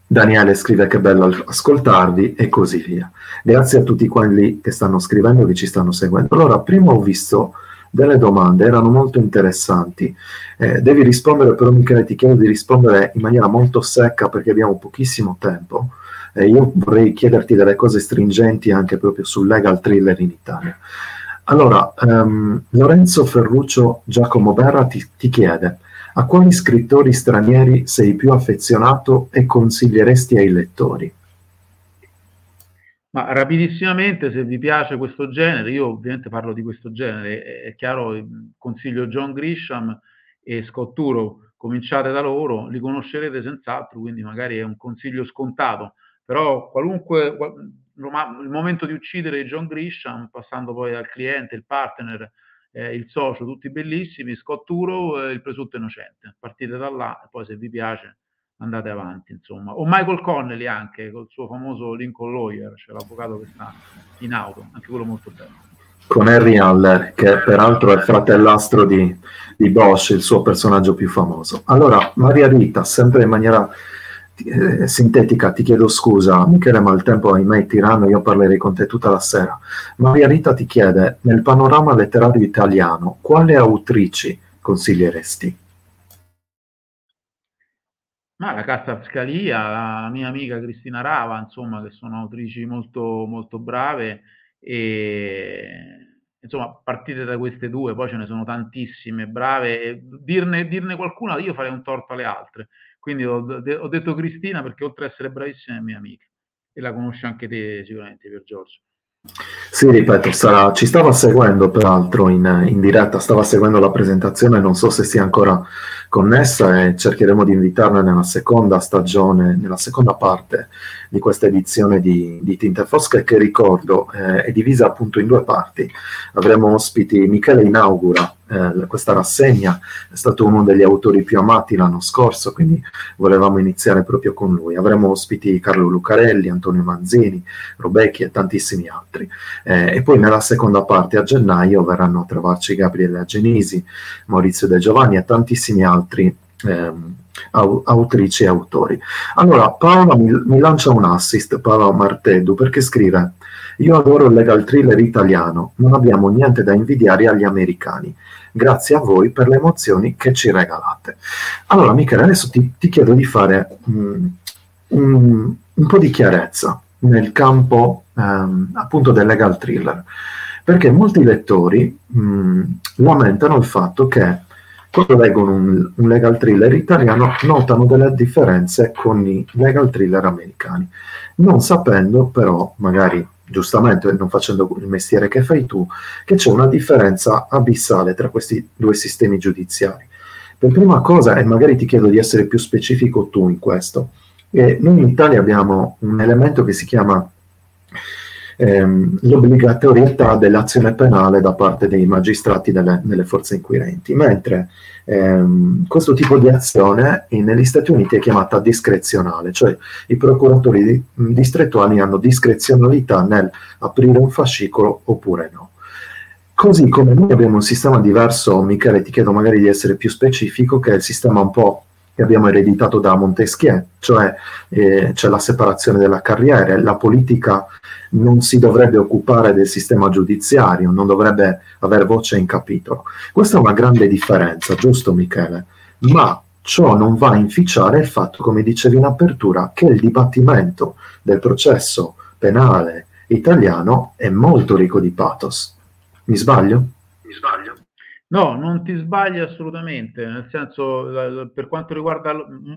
A: Daniele scrive che bello ascoltarvi e così via. Grazie a tutti quelli che stanno scrivendo, che ci stanno seguendo. Allora, prima ho visto delle domande, erano molto interessanti. Eh, devi rispondere però Michele, ti chiedo di rispondere in maniera molto secca perché abbiamo pochissimo tempo. Eh, io vorrei chiederti delle cose stringenti anche proprio sul legal thriller in Italia. Allora, um, Lorenzo Ferruccio Giacomo Berra ti, ti chiede a quali scrittori stranieri sei più affezionato e consiglieresti ai lettori?
B: Ma rapidissimamente, se vi piace questo genere, io ovviamente parlo di questo genere, è, chiaro, consiglio John Grisham e Scott Turo, cominciate da loro, li conoscerete senz'altro, quindi magari è un consiglio scontato, però qualunque, il momento di uccidere John Grisham, passando poi al cliente, il partner, eh, il socio, tutti bellissimi, Scott Turo, eh, il presunto innocente, partite da là e poi se vi piace andate avanti, insomma. O Michael Connelly anche, col suo famoso Lincoln Lawyer, cioè l'avvocato che sta in auto, anche quello molto bello.
A: Con Harry Haller, che peraltro è fratellastro di, di Bosch, il suo personaggio più famoso. Allora, Maria Rita, sempre in maniera eh, sintetica, ti chiedo scusa, Michele, ma il tempo ahimè è tiranno, io parlerei con te tutta la sera. Maria Rita ti chiede, nel panorama letterario italiano, quale autrici consiglieresti?
B: Ma la Cassa Scalia, la mia amica Cristina Rava, insomma, che sono autrici molto, molto brave e insomma, partite da queste due, poi ce ne sono tantissime brave, e dirne, dirne qualcuna io farei un torto alle altre. Quindi ho, ho detto Cristina perché oltre ad essere bravissima è mia amica e la conosci anche te sicuramente per Giorgio.
A: Sì, ripeto, sarà, ci stava seguendo peraltro in, in, diretta, stava seguendo la presentazione, non so se sia ancora connessa e cercheremo di invitarla nella seconda stagione, nella seconda parte di questa edizione di, di Tinte Fosche che ricordo eh, è divisa appunto in due parti. Avremo ospiti Michele Inaugura, eh, questa rassegna, è stato uno degli autori più amati l'anno scorso, quindi volevamo iniziare proprio con lui. Avremo ospiti Carlo Lucarelli, Antonio Manzini, Robecchi e tantissimi altri. Eh, e poi nella seconda parte a gennaio verranno a trovarci Gabriele Agenisi, Maurizio De Giovanni e tantissimi altri. Ehm, autrici e autori. Allora, Paola mi, mi lancia un assist, Paola Marteddu, perché scrive io adoro il legal thriller italiano, non abbiamo niente da invidiare agli americani. Grazie a voi per le emozioni che ci regalate. Allora, Michele, adesso ti, ti chiedo di fare um, un, un, po' di chiarezza nel campo um, appunto del legal thriller, perché molti lettori um, lamentano il fatto che quando leggono un, un, legal thriller italiano notano delle differenze con i legal thriller americani, non sapendo però, magari giustamente non facendo il mestiere che fai tu, che c'è una differenza abissale tra questi due sistemi giudiziari. Per prima cosa, e magari ti chiedo di essere più specifico tu in questo, noi in Italia abbiamo un elemento che si chiama ehm, l'obbligatorietà dell'azione penale da parte dei magistrati delle, delle forze inquirenti, mentre ehm, questo tipo di azione negli Stati Uniti è chiamata discrezionale, cioè i procuratori di, distrettuali hanno discrezionalità nel aprire un fascicolo oppure no. Così come noi abbiamo un sistema diverso, Michele, ti chiedo magari di essere più specifico, che è il sistema un po' che abbiamo ereditato da Montesquieu, cioè eh, c'è la separazione della carriera, la politica non si dovrebbe occupare del sistema giudiziario, non dovrebbe avere voce in capitolo. Questa è una grande differenza, giusto Michele? Ma ciò non va a inficiare il fatto, come dicevi in apertura, che il dibattimento del processo penale italiano è molto ricco di pathos. Mi sbaglio?
B: Mi sbaglio. No, non ti sbagli assolutamente, nel senso, per quanto riguarda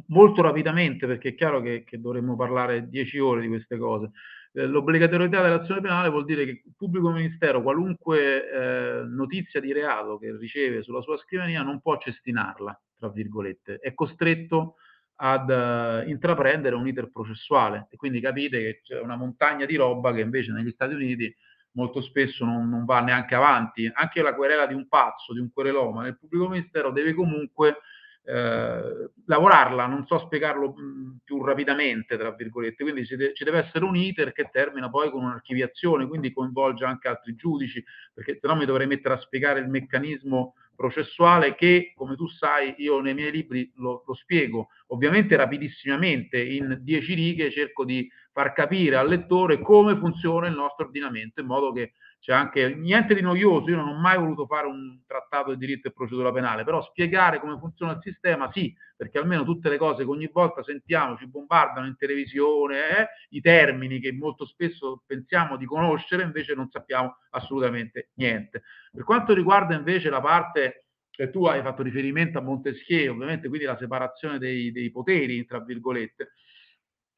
B: molto rapidamente, perché è chiaro che, che dovremmo parlare dieci ore di queste cose. Eh, l'obbligatorietà dell'azione penale vuol dire che il pubblico ministero, qualunque eh, notizia di reato che riceve sulla sua scrivania, non può cestinarla, tra virgolette, è costretto ad uh, intraprendere un iter processuale e quindi capite che c'è una montagna di roba che invece negli Stati Uniti molto spesso non, non, va neanche avanti. Anche la querela di un pazzo, di un quereloma, nel pubblico ministero deve comunque eh, lavorarla, non so spiegarlo mh, più rapidamente, tra virgolette, quindi ci, de- ci, deve essere un iter che termina poi con un'archiviazione, quindi coinvolge anche altri giudici, perché se no mi dovrei mettere a spiegare il meccanismo processuale che, come tu sai, io nei miei libri lo, lo spiego, ovviamente rapidissimamente, in dieci righe cerco di far capire al lettore come funziona il nostro ordinamento, in modo che c'è anche niente di noioso, io non ho mai voluto fare un trattato di diritto e procedura penale, però spiegare come funziona il sistema sì, perché almeno tutte le cose che ogni volta sentiamo, ci bombardano in televisione, eh, i termini che molto spesso pensiamo di conoscere, invece non sappiamo assolutamente niente. Per quanto riguarda invece la parte che tu hai fatto riferimento a Montesquieu, ovviamente quindi la separazione dei, dei poteri, tra virgolette,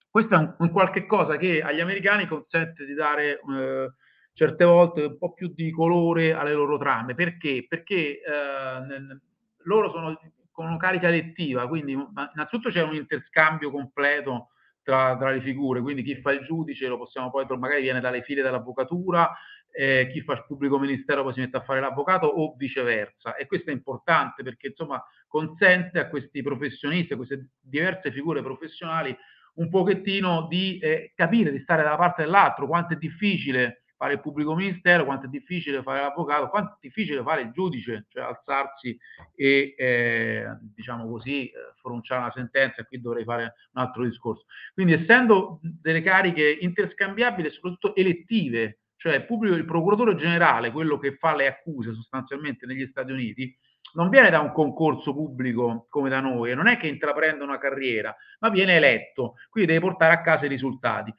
B: questo è un, un, qualche cosa che agli americani consente di dare... Eh, certe volte un po' più di colore alle loro trame. Perché? Perché eh, loro sono con una carica elettiva, quindi innanzitutto c'è un interscambio completo tra, tra, le figure, quindi chi fa il giudice lo possiamo poi, magari viene dalle file dell'avvocatura, eh, chi fa il pubblico ministero poi si mette a fare l'avvocato o viceversa. E questo è importante perché insomma consente a questi professionisti, a queste diverse figure professionali, un pochettino di eh, capire, di stare dalla parte dell'altro, quanto è difficile fare il pubblico ministero, quanto è difficile fare l'avvocato, quanto è difficile fare il giudice, cioè alzarsi e eh, diciamo così pronunciare una sentenza e qui dovrei fare un altro discorso. Quindi essendo delle cariche interscambiabili e soprattutto elettive, cioè pubblico, il procuratore generale, quello che fa le accuse sostanzialmente negli Stati Uniti, non viene da un concorso pubblico come da noi, non è che intraprende una carriera, ma viene eletto, quindi deve portare a casa i risultati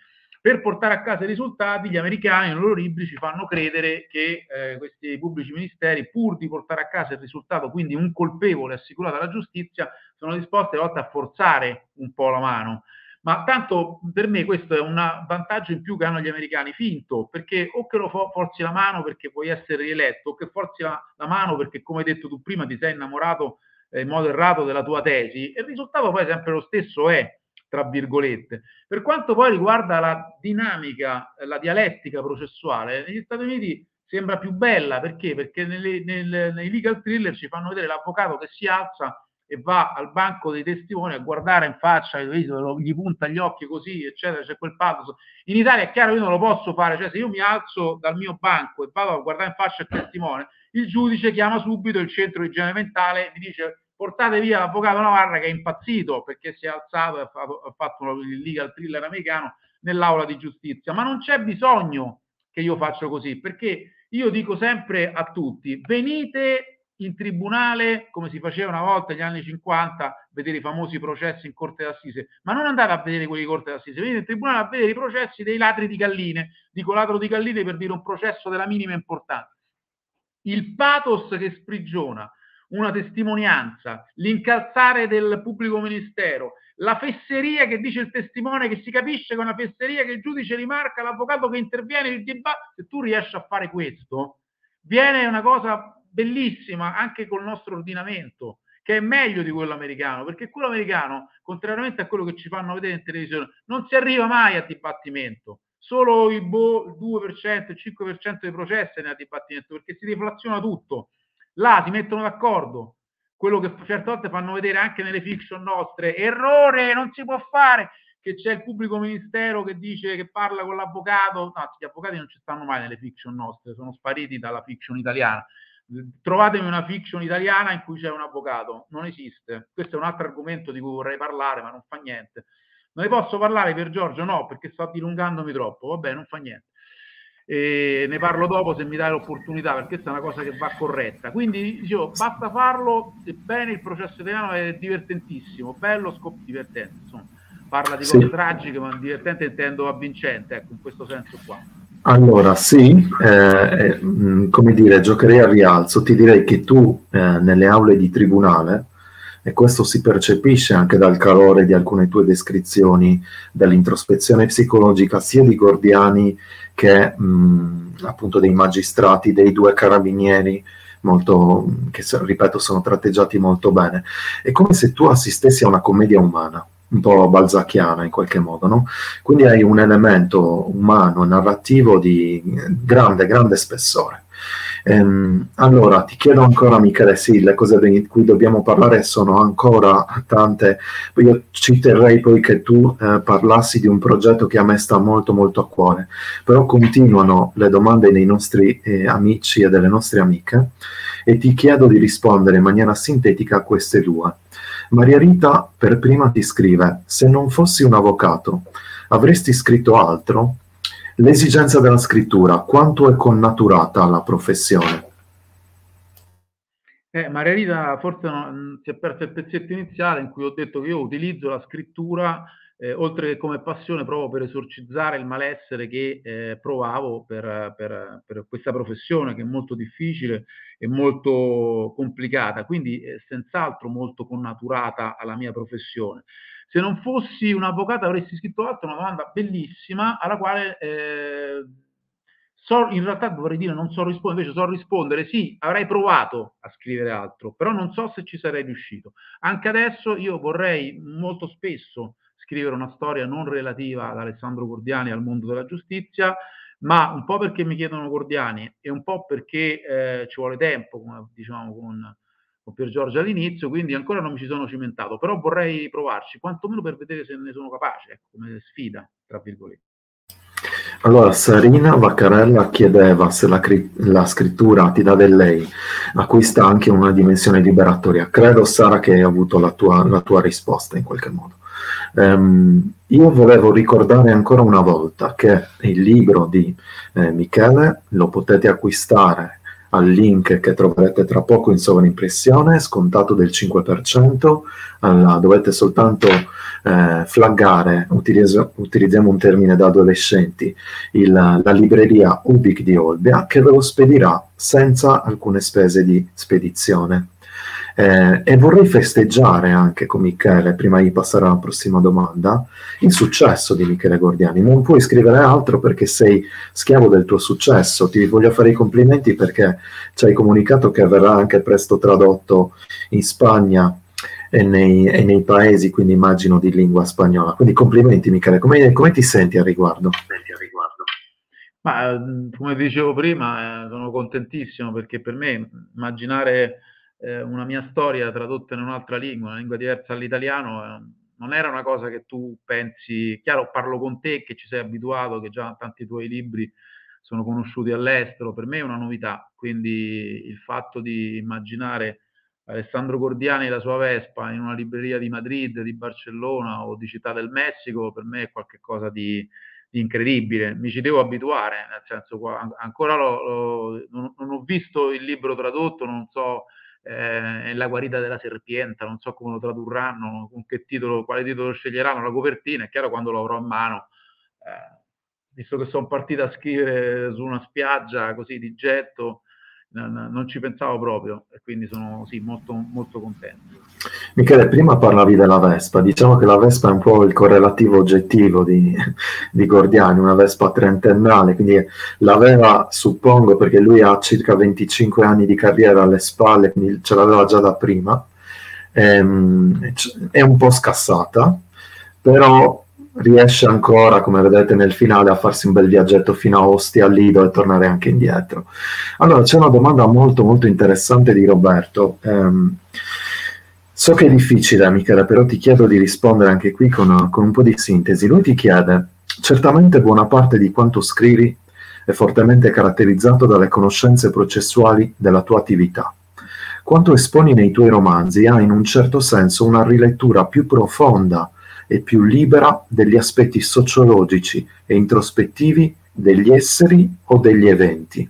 B: per portare a casa i risultati, gli americani nei loro libri ci fanno credere che eh, questi pubblici ministeri, pur di portare a casa il risultato, quindi un colpevole assicurato alla giustizia, sono disposti a volte a forzare un po' la mano. Ma tanto per me questo è un vantaggio in più che hanno gli americani, finto, perché o che lo forzi la mano perché puoi essere rieletto, o che forzi la, la mano perché, come hai detto tu prima, ti sei innamorato eh, in modo errato della tua tesi, il risultato poi sempre lo stesso è tra virgolette. Per quanto poi riguarda la dinamica, la dialettica processuale, negli Stati Uniti sembra più bella perché? Perché nelle, nel, nei legal thriller ci fanno vedere l'avvocato che si alza e va al banco dei testimoni a guardare in faccia, gli punta gli occhi così, eccetera, c'è quel pathos. In Italia è chiaro, io non lo posso fare, cioè se io mi alzo dal mio banco e vado a guardare in faccia il testimone, il giudice chiama subito il centro di igiene mentale e mi dice portate via l'avvocato Navarra che è impazzito perché si è alzato e ha fatto il legal thriller americano nell'aula di giustizia, ma non c'è bisogno che io faccia così, perché io dico sempre a tutti, venite in tribunale come si faceva una volta negli anni 50, a vedere i famosi processi in corte d'assise, ma non andate a vedere quelli di corte d'assise, venite in tribunale a vedere i processi dei ladri di galline, dico ladro di galline per dire un processo della minima importanza. Il pathos che sprigiona una testimonianza, l'incalzare del pubblico ministero, la fesseria che dice il testimone, che si capisce che è una fesseria che il giudice rimarca, l'avvocato che interviene, il dibattito, se tu riesci a fare questo, viene una cosa bellissima anche col nostro ordinamento, che è meglio di quello americano, perché quello americano, contrariamente a quello che ci fanno vedere in televisione, non si arriva mai a dibattimento. Solo il, bo- il 2%, il 5% dei processi ne ha dibattimento, perché si deflaziona tutto là si mettono d'accordo. Quello che certe volte fanno vedere anche nelle fiction nostre, errore, non si può fare, che c'è il pubblico ministero che dice che parla con l'avvocato. No, gli avvocati non ci stanno mai nelle fiction nostre, sono spariti dalla fiction italiana. Trovatemi una fiction italiana in cui c'è un avvocato, non esiste. Questo è un altro argomento di cui vorrei parlare, ma non fa niente. Non ne posso parlare per Giorgio? No, perché sto dilungandomi troppo. Vabbè, non fa niente e ne parlo dopo se mi dai l'opportunità perché questa è una cosa che va corretta. Quindi dicevo basta farlo bene il processo italiano è divertentissimo bello scopo divertente insomma. Parla di sì. cose tragiche ma divertente intendo avvincente ecco in questo senso qua.
A: Allora sì eh, eh, come dire giocherei a rialzo. Ti direi che tu eh, nelle aule di tribunale e questo si percepisce anche dal calore di alcune tue descrizioni dell'introspezione psicologica sia di Gordiani che mh, appunto dei magistrati, dei due carabinieri molto, che ripeto sono tratteggiati molto bene. È come se tu assistessi a una commedia umana un po' balzacchiana in qualche modo, no? Quindi hai un elemento umano, narrativo di grande, grande spessore. Ehm, allora, ti chiedo ancora, Michele, sì, le cose di cui dobbiamo parlare sono ancora tante. Io ci terrei poi che tu eh, parlassi di un progetto che a me sta molto molto a cuore, però continuano le domande dei nostri eh, amici e delle nostre amiche e ti chiedo di rispondere in maniera sintetica a queste due. Maria Rita per prima ti scrive, se non fossi un avvocato, avresti scritto altro? L'esigenza della scrittura, quanto è connaturata alla professione?
B: Eh, Maria Rita forse non, si è perso il pezzetto iniziale in cui ho detto che io utilizzo la scrittura eh, oltre che come passione proprio per esorcizzare il malessere che eh, provavo per, per, per, questa professione che è molto difficile e molto complicata, quindi eh, senz'altro molto connaturata alla mia professione. Se non fossi un avvocato avresti scritto altro, una domanda bellissima alla quale eh, so, in realtà dovrei dire non so rispondere, invece so rispondere sì, avrei provato a scrivere altro, però non so se ci sarei riuscito. Anche adesso io vorrei molto spesso scrivere una storia non relativa ad Alessandro Gordiani al mondo della giustizia, ma un po' perché mi chiedono Gordiani e un po' perché eh, ci vuole tempo, come diciamo con, con Pier Giorgio all'inizio, quindi ancora non mi ci sono cimentato, però vorrei provarci, quantomeno per vedere se ne sono capace, ecco, come sfida, tra virgolette.
A: Allora, Sarina Vaccarella chiedeva se la, la, scrittura ti dà del lei, acquista anche una dimensione liberatoria. Credo, Sara, che hai avuto la tua, la tua risposta in qualche modo. Um, io volevo ricordare ancora una volta che il libro di eh, Michele lo potete acquistare al link che troverete tra poco in sovraimpressione, scontato del 5%, alla, dovete soltanto eh, flaggare, utilizzo, utilizziamo un termine da adolescenti, il, la libreria Ubic di Olbia che ve lo spedirà senza alcune spese di spedizione. Eh, e vorrei festeggiare anche con Michele, prima di passare alla prossima domanda, il successo di Michele Gordiani. Non puoi scrivere altro perché sei schiavo del tuo successo. Ti voglio fare i complimenti perché ci hai comunicato che verrà anche presto tradotto in Spagna e nei, e nei paesi, quindi immagino di lingua spagnola. Quindi complimenti Michele, come, come ti senti a riguardo?
B: Ma, come dicevo prima, eh, sono contentissimo perché per me immaginare eh, una mia storia tradotta in un'altra lingua, una lingua diversa dall'italiano, eh, non era una cosa che tu pensi, chiaro parlo con te che ci sei abituato, che già tanti tuoi libri sono conosciuti all'estero, per me è una novità, quindi il fatto di immaginare Alessandro Gordiani e la sua Vespa in una libreria di Madrid, di Barcellona o di Città del Messico, per me è qualcosa di, di incredibile. Mi ci devo abituare, nel senso, ancora lo, lo, non, non, ho visto il libro tradotto, non so eh, La guarita della serpienta, non so come lo tradurranno, con che titolo, quale titolo sceglieranno, la copertina, è chiaro quando lo avrò in mano, eh, visto che sono partito a scrivere su una spiaggia così di getto, non ci pensavo proprio e quindi sono sì, molto, molto contento.
A: Michele, prima parlavi della Vespa, diciamo che la Vespa è un po' il correlativo oggettivo di, di Gordiani, una Vespa trentennale, quindi l'aveva, suppongo, perché lui ha circa 25 anni di carriera alle spalle, quindi ce l'aveva già da prima, ehm, è un po' scassata, però riesce ancora, come vedete nel finale, a farsi un bel viaggetto fino a Ostia, Lido e tornare anche indietro. Allora, c'è una domanda molto molto interessante di Roberto. Um, so che è difficile, Michele, però ti chiedo di rispondere anche qui con, con un po' di sintesi. Lui ti chiede, certamente buona parte di quanto scrivi è fortemente caratterizzato dalle conoscenze processuali della tua attività. Quanto esponi nei tuoi romanzi ha in un certo senso una rilettura più profonda e più libera degli aspetti sociologici e introspettivi degli esseri o degli eventi.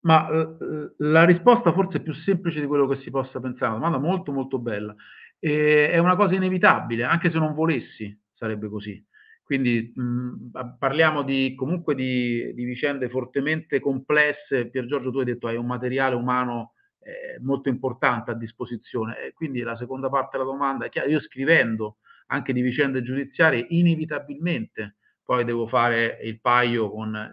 B: Ma eh, la risposta forse è più semplice di quello che si possa pensare, una domanda molto molto bella. E è una cosa inevitabile, anche se non volessi sarebbe così. Quindi mh, parliamo di, comunque di, di, vicende fortemente complesse. Pier Giorgio, tu hai detto hai un materiale umano eh, molto importante a disposizione. E quindi la seconda parte della domanda è chiaro, io scrivendo anche di vicende giudiziarie, inevitabilmente poi devo fare il paio con eh,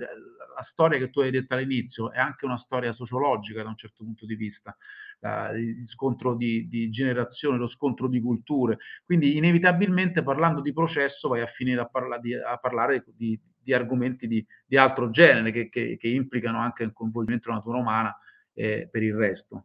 B: la storia che tu hai detto all'inizio, è anche una storia sociologica da un certo punto di vista, uh, il scontro di, di generazione, lo scontro di culture. Quindi inevitabilmente parlando di processo vai a finire a, parla di, a parlare di, di argomenti di, di, altro genere che, che, che implicano anche il coinvolgimento della natura umana eh, per il resto.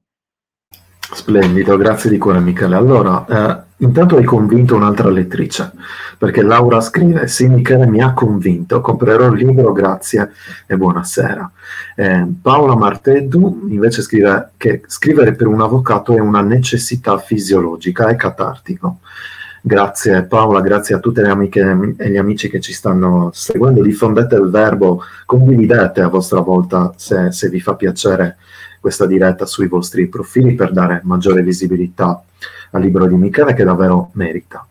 A: Splendido, grazie di cuore Michele. Allora, eh, intanto hai convinto un'altra lettrice, perché Laura scrive, sì Michele mi ha convinto, comprerò il libro, grazie e buonasera. Eh, Paola Marteddu invece scrive che scrivere per un avvocato è una necessità fisiologica, è catartico. Grazie Paola, grazie a tutte le amiche e gli amici che ci stanno seguendo. Diffondete il verbo, condividete a vostra volta se, se vi fa piacere questa diretta sui vostri profili per dare maggiore visibilità al libro di Michele che davvero merita.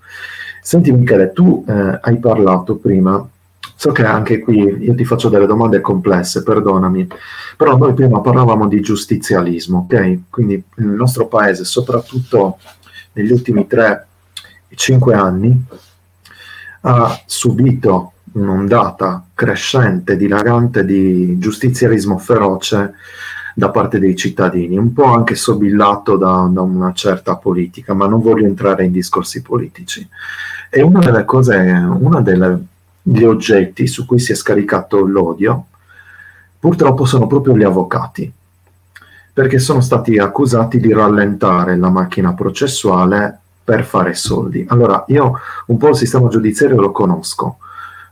A: Senti Michele, tu eh, hai parlato prima, so che anche qui io ti faccio delle domande complesse, perdonami, però noi prima parlavamo di giustizialismo, ok? Quindi il nostro paese, soprattutto negli ultimi 3-5 anni, ha subito un'ondata crescente, dilagante di giustizialismo feroce da parte dei cittadini, un po' anche sobillato da, da una certa politica, ma non voglio entrare in discorsi politici. E una delle cose, uno degli oggetti su cui si è scaricato l'odio, purtroppo sono proprio gli avvocati, perché sono stati accusati di rallentare la macchina processuale per fare soldi. Allora, io un po' il sistema giudiziario lo conosco,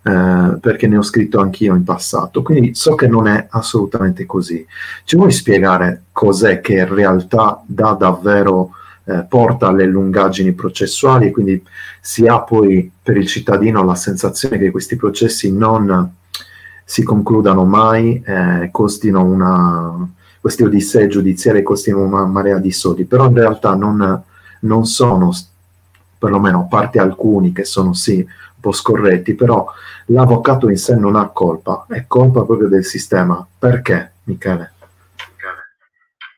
A: eh, perché ne ho scritto anch'io in passato, quindi so che non è assolutamente così. Ci vuoi spiegare cos'è che in realtà dà davvero, eh, porta alle lungaggini processuali? E quindi si ha poi per il cittadino la sensazione che questi processi non si concludano mai, eh, costino una, questi odissee giudiziari costino una marea di soldi, però in realtà non, non sono, perlomeno a parte alcuni che sono sì un po' scorretti, però l'avvocato in sé non ha colpa, è colpa proprio del sistema. Perché, Michele?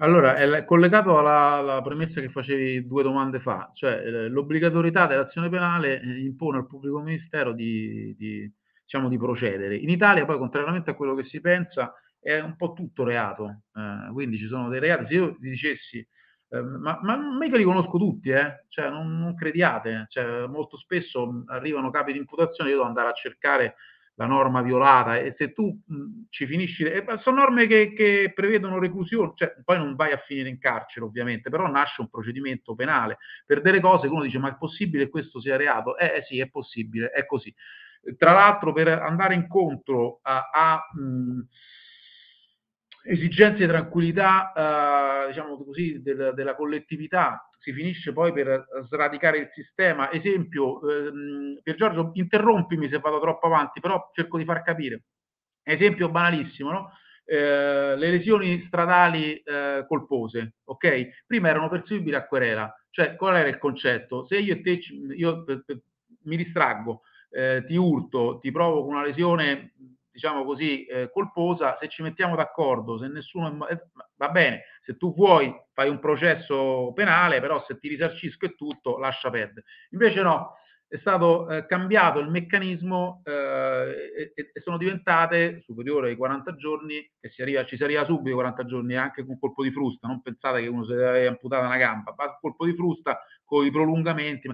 B: Allora, è collegato alla, alla, premessa che facevi due domande fa, cioè eh, l'obbligatorietà dell'azione penale impone al pubblico ministero di, di, diciamo, di, procedere. In Italia poi, contrariamente a quello che si pensa, è un po' tutto reato, eh, quindi ci sono dei reati. Se io vi dicessi Ehm, ma, ma mica li conosco tutti, eh? cioè, non, non crediate, cioè, molto spesso arrivano capi di imputazione, io devo andare a cercare la norma violata e se tu mh, ci finisci, eh, sono norme che, che, prevedono reclusione, cioè, poi non vai a finire in carcere ovviamente, però nasce un procedimento penale per delle cose che uno dice ma è possibile che questo sia reato? Eh, eh sì, è possibile, è così. Tra l'altro per andare incontro a, a mh, esigenze di tranquillità, eh, diciamo così, del, della collettività, si finisce poi per sradicare il sistema. Esempio, ehm, Pier Giorgio, interrompimi se vado troppo avanti, però cerco di far capire. Esempio banalissimo, no? eh, le lesioni stradali eh, colpose, ok? Prima erano perseguibili a querela, cioè qual era il concetto? Se io e te io, eh, eh, mi distraggo, eh, ti urto, ti provoco una lesione diciamo così, eh, colposa, se ci mettiamo d'accordo, se nessuno eh, va bene, se tu vuoi fai un processo penale, però se ti risarcisco e tutto, lascia perdere. Invece no, è stato eh, cambiato il meccanismo eh, e, e, sono diventate superiori ai 40 giorni e si arriva, ci si arriva subito ai 40 giorni anche con colpo di frusta, non pensate che uno si deve amputare una gamba, ma colpo di frusta con i prolungamenti.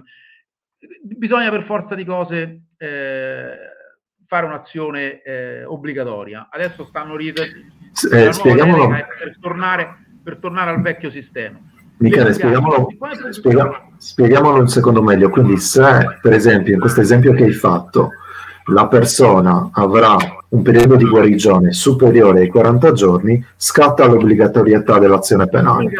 B: Bisogna per forza di cose eh, fare un'azione eh, obbligatoria. Adesso stanno ridendo
A: eh, spieghiamolo...
B: per tornare, per tornare al vecchio sistema.
A: Michele, spieghiamolo, spiega, spieghiamolo un secondo meglio. Quindi se, per esempio, in questo esempio che hai fatto, la persona avrà un periodo di guarigione superiore ai 40 giorni, scatta l'obbligatorietà dell'azione penale.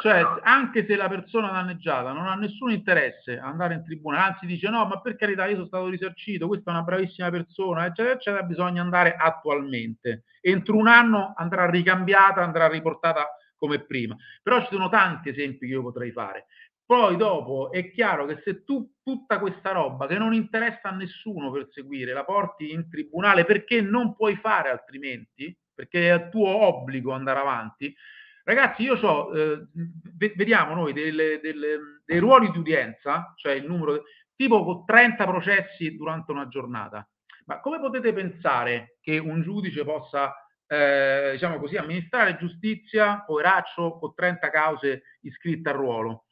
B: Cioè, anche se la persona danneggiata non ha nessun interesse ad andare in tribunale, anzi dice no, ma per carità io sono stato risarcito, questa è una bravissima persona, eccetera, eccetera, bisogna andare attualmente. Entro un anno andrà ricambiata, andrà riportata come prima. Però ci sono tanti esempi che io potrei fare. Poi dopo è chiaro che se tu tutta questa roba che non interessa a nessuno per seguire la porti in tribunale perché non puoi fare altrimenti, perché è tuo obbligo andare avanti, ragazzi io so, eh, vediamo noi delle, delle, dei ruoli di udienza, cioè il numero, tipo con 30 processi durante una giornata. Ma come potete pensare che un giudice possa eh, diciamo così, amministrare giustizia, poveraccio, con 30 cause iscritte al ruolo?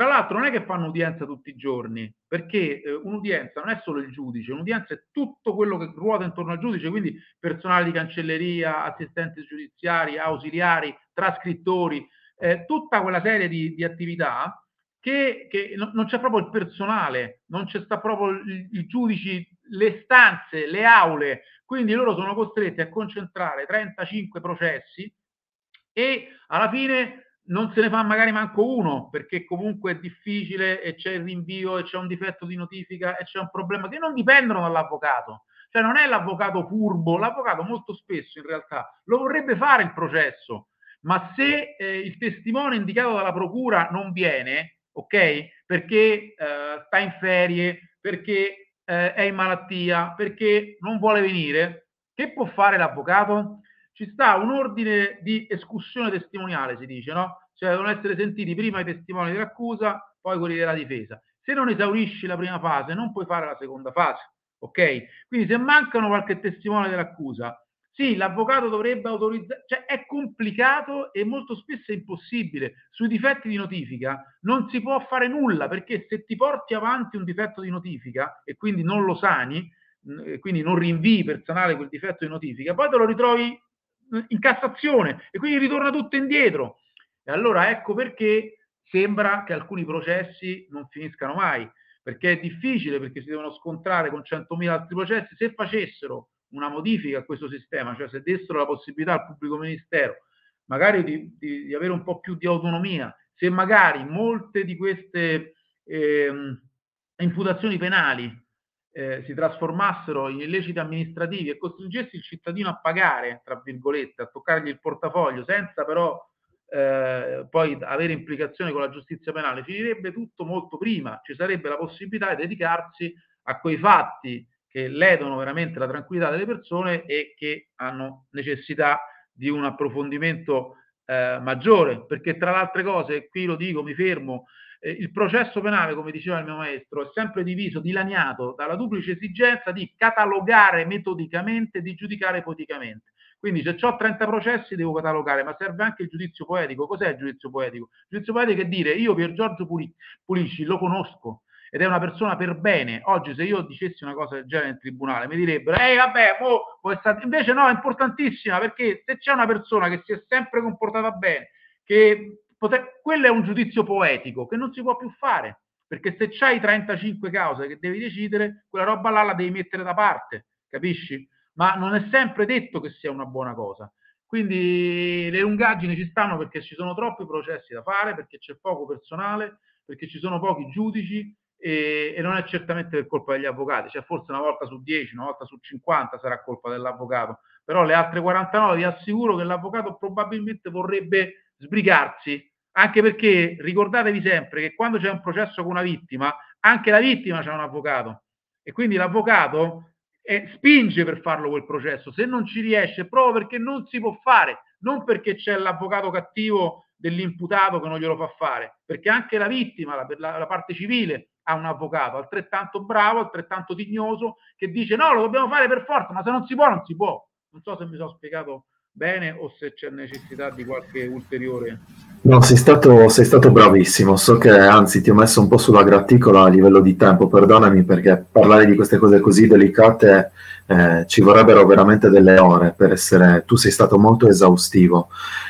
B: Tra l'altro non è che fanno udienza tutti i giorni, perché eh, un'udienza non è solo il giudice, un'udienza è tutto quello che ruota intorno al giudice, quindi personale di cancelleria, assistenti giudiziari, ausiliari, trascrittori, eh, tutta quella serie di, di attività che, che no, non c'è proprio il personale, non c'è sta proprio i giudici, le stanze, le aule, quindi loro sono costretti a concentrare 35 processi e alla fine non se ne fa magari manco uno perché comunque è difficile e c'è il rinvio e c'è un difetto di notifica e c'è un problema che non dipendono dall'avvocato. Cioè non è l'avvocato furbo, l'avvocato molto spesso in realtà lo vorrebbe fare il processo, ma se eh, il testimone indicato dalla procura non viene, ok? Perché eh, sta in ferie, perché eh, è in malattia, perché non vuole venire, che può fare l'avvocato? Ci sta un ordine di escussione testimoniale, si dice, no? Cioè devono essere sentiti prima i testimoni dell'accusa, poi quelli della difesa. Se non esaurisci la prima fase, non puoi fare la seconda fase, ok? Quindi se mancano qualche testimone dell'accusa, sì, l'avvocato dovrebbe autorizzare, cioè è complicato e molto spesso è impossibile. Sui difetti di notifica non si può fare nulla perché se ti porti avanti un difetto di notifica e quindi non lo sani, quindi non rinvii per sanare quel difetto di notifica, poi te lo ritrovi in Cassazione e quindi ritorna tutto indietro. E allora ecco perché sembra che alcuni processi non finiscano mai, perché è difficile, perché si devono scontrare con 100.000 altri processi. Se facessero una modifica a questo sistema, cioè se dessero la possibilità al pubblico ministero magari di, di, di avere un po' più di autonomia, se magari molte di queste eh, imputazioni penali eh, si trasformassero in illeciti amministrativi e costringesse il cittadino a pagare, tra virgolette, a toccargli il portafoglio senza però eh, poi avere implicazioni con la giustizia penale, finirebbe tutto molto prima, ci sarebbe la possibilità di dedicarsi a quei fatti che ledono veramente la tranquillità delle persone e che hanno necessità di un approfondimento eh, maggiore, perché tra le altre cose, qui lo dico, mi fermo, eh, il processo penale, come diceva il mio maestro, è sempre diviso, dilaniato dalla duplice esigenza di catalogare metodicamente e di giudicare poeticamente. Quindi se ho 30 processi devo catalogare, ma serve anche il giudizio poetico. Cos'è il giudizio poetico? Il giudizio poetico è dire io Pier Giorgio Pulisci lo conosco, ed è una persona per bene. Oggi se io dicessi una cosa del genere in tribunale mi direbbero, ehi vabbè, mo, invece no, è importantissima perché se c'è una persona che si è sempre comportata bene, che poter... quello è un giudizio poetico che non si può più fare, perché se c'hai 35 cause che devi decidere, quella roba là la devi mettere da parte, capisci? Ma non è sempre detto che sia una buona cosa. Quindi le lungaggini ci stanno perché ci sono troppi processi da fare, perché c'è poco personale, perché ci sono pochi giudici e, e, non è certamente per colpa degli avvocati, cioè forse una volta su 10, una volta su 50 sarà colpa dell'avvocato, però le altre 49 vi assicuro che l'avvocato probabilmente vorrebbe sbrigarsi, anche perché ricordatevi sempre che quando c'è un processo con una vittima, anche la vittima c'è un avvocato e quindi l'avvocato eh, spinge per farlo quel processo, se non ci riesce proprio perché non si può fare, non perché c'è l'avvocato cattivo dell'imputato che non glielo fa fare, perché anche la vittima, la, la, la parte civile, ha un avvocato altrettanto bravo, altrettanto dignoso, che dice no, lo dobbiamo fare per forza, ma se non si può, non si può. Non so se mi sono spiegato bene o se c'è necessità di qualche ulteriore.
A: No, sei stato, sei stato bravissimo. So che anzi ti ho messo un po' sulla graticola a livello di tempo, perdonami perché parlare di queste cose così delicate eh, ci vorrebbero veramente delle ore per essere... Tu sei stato molto esaustivo.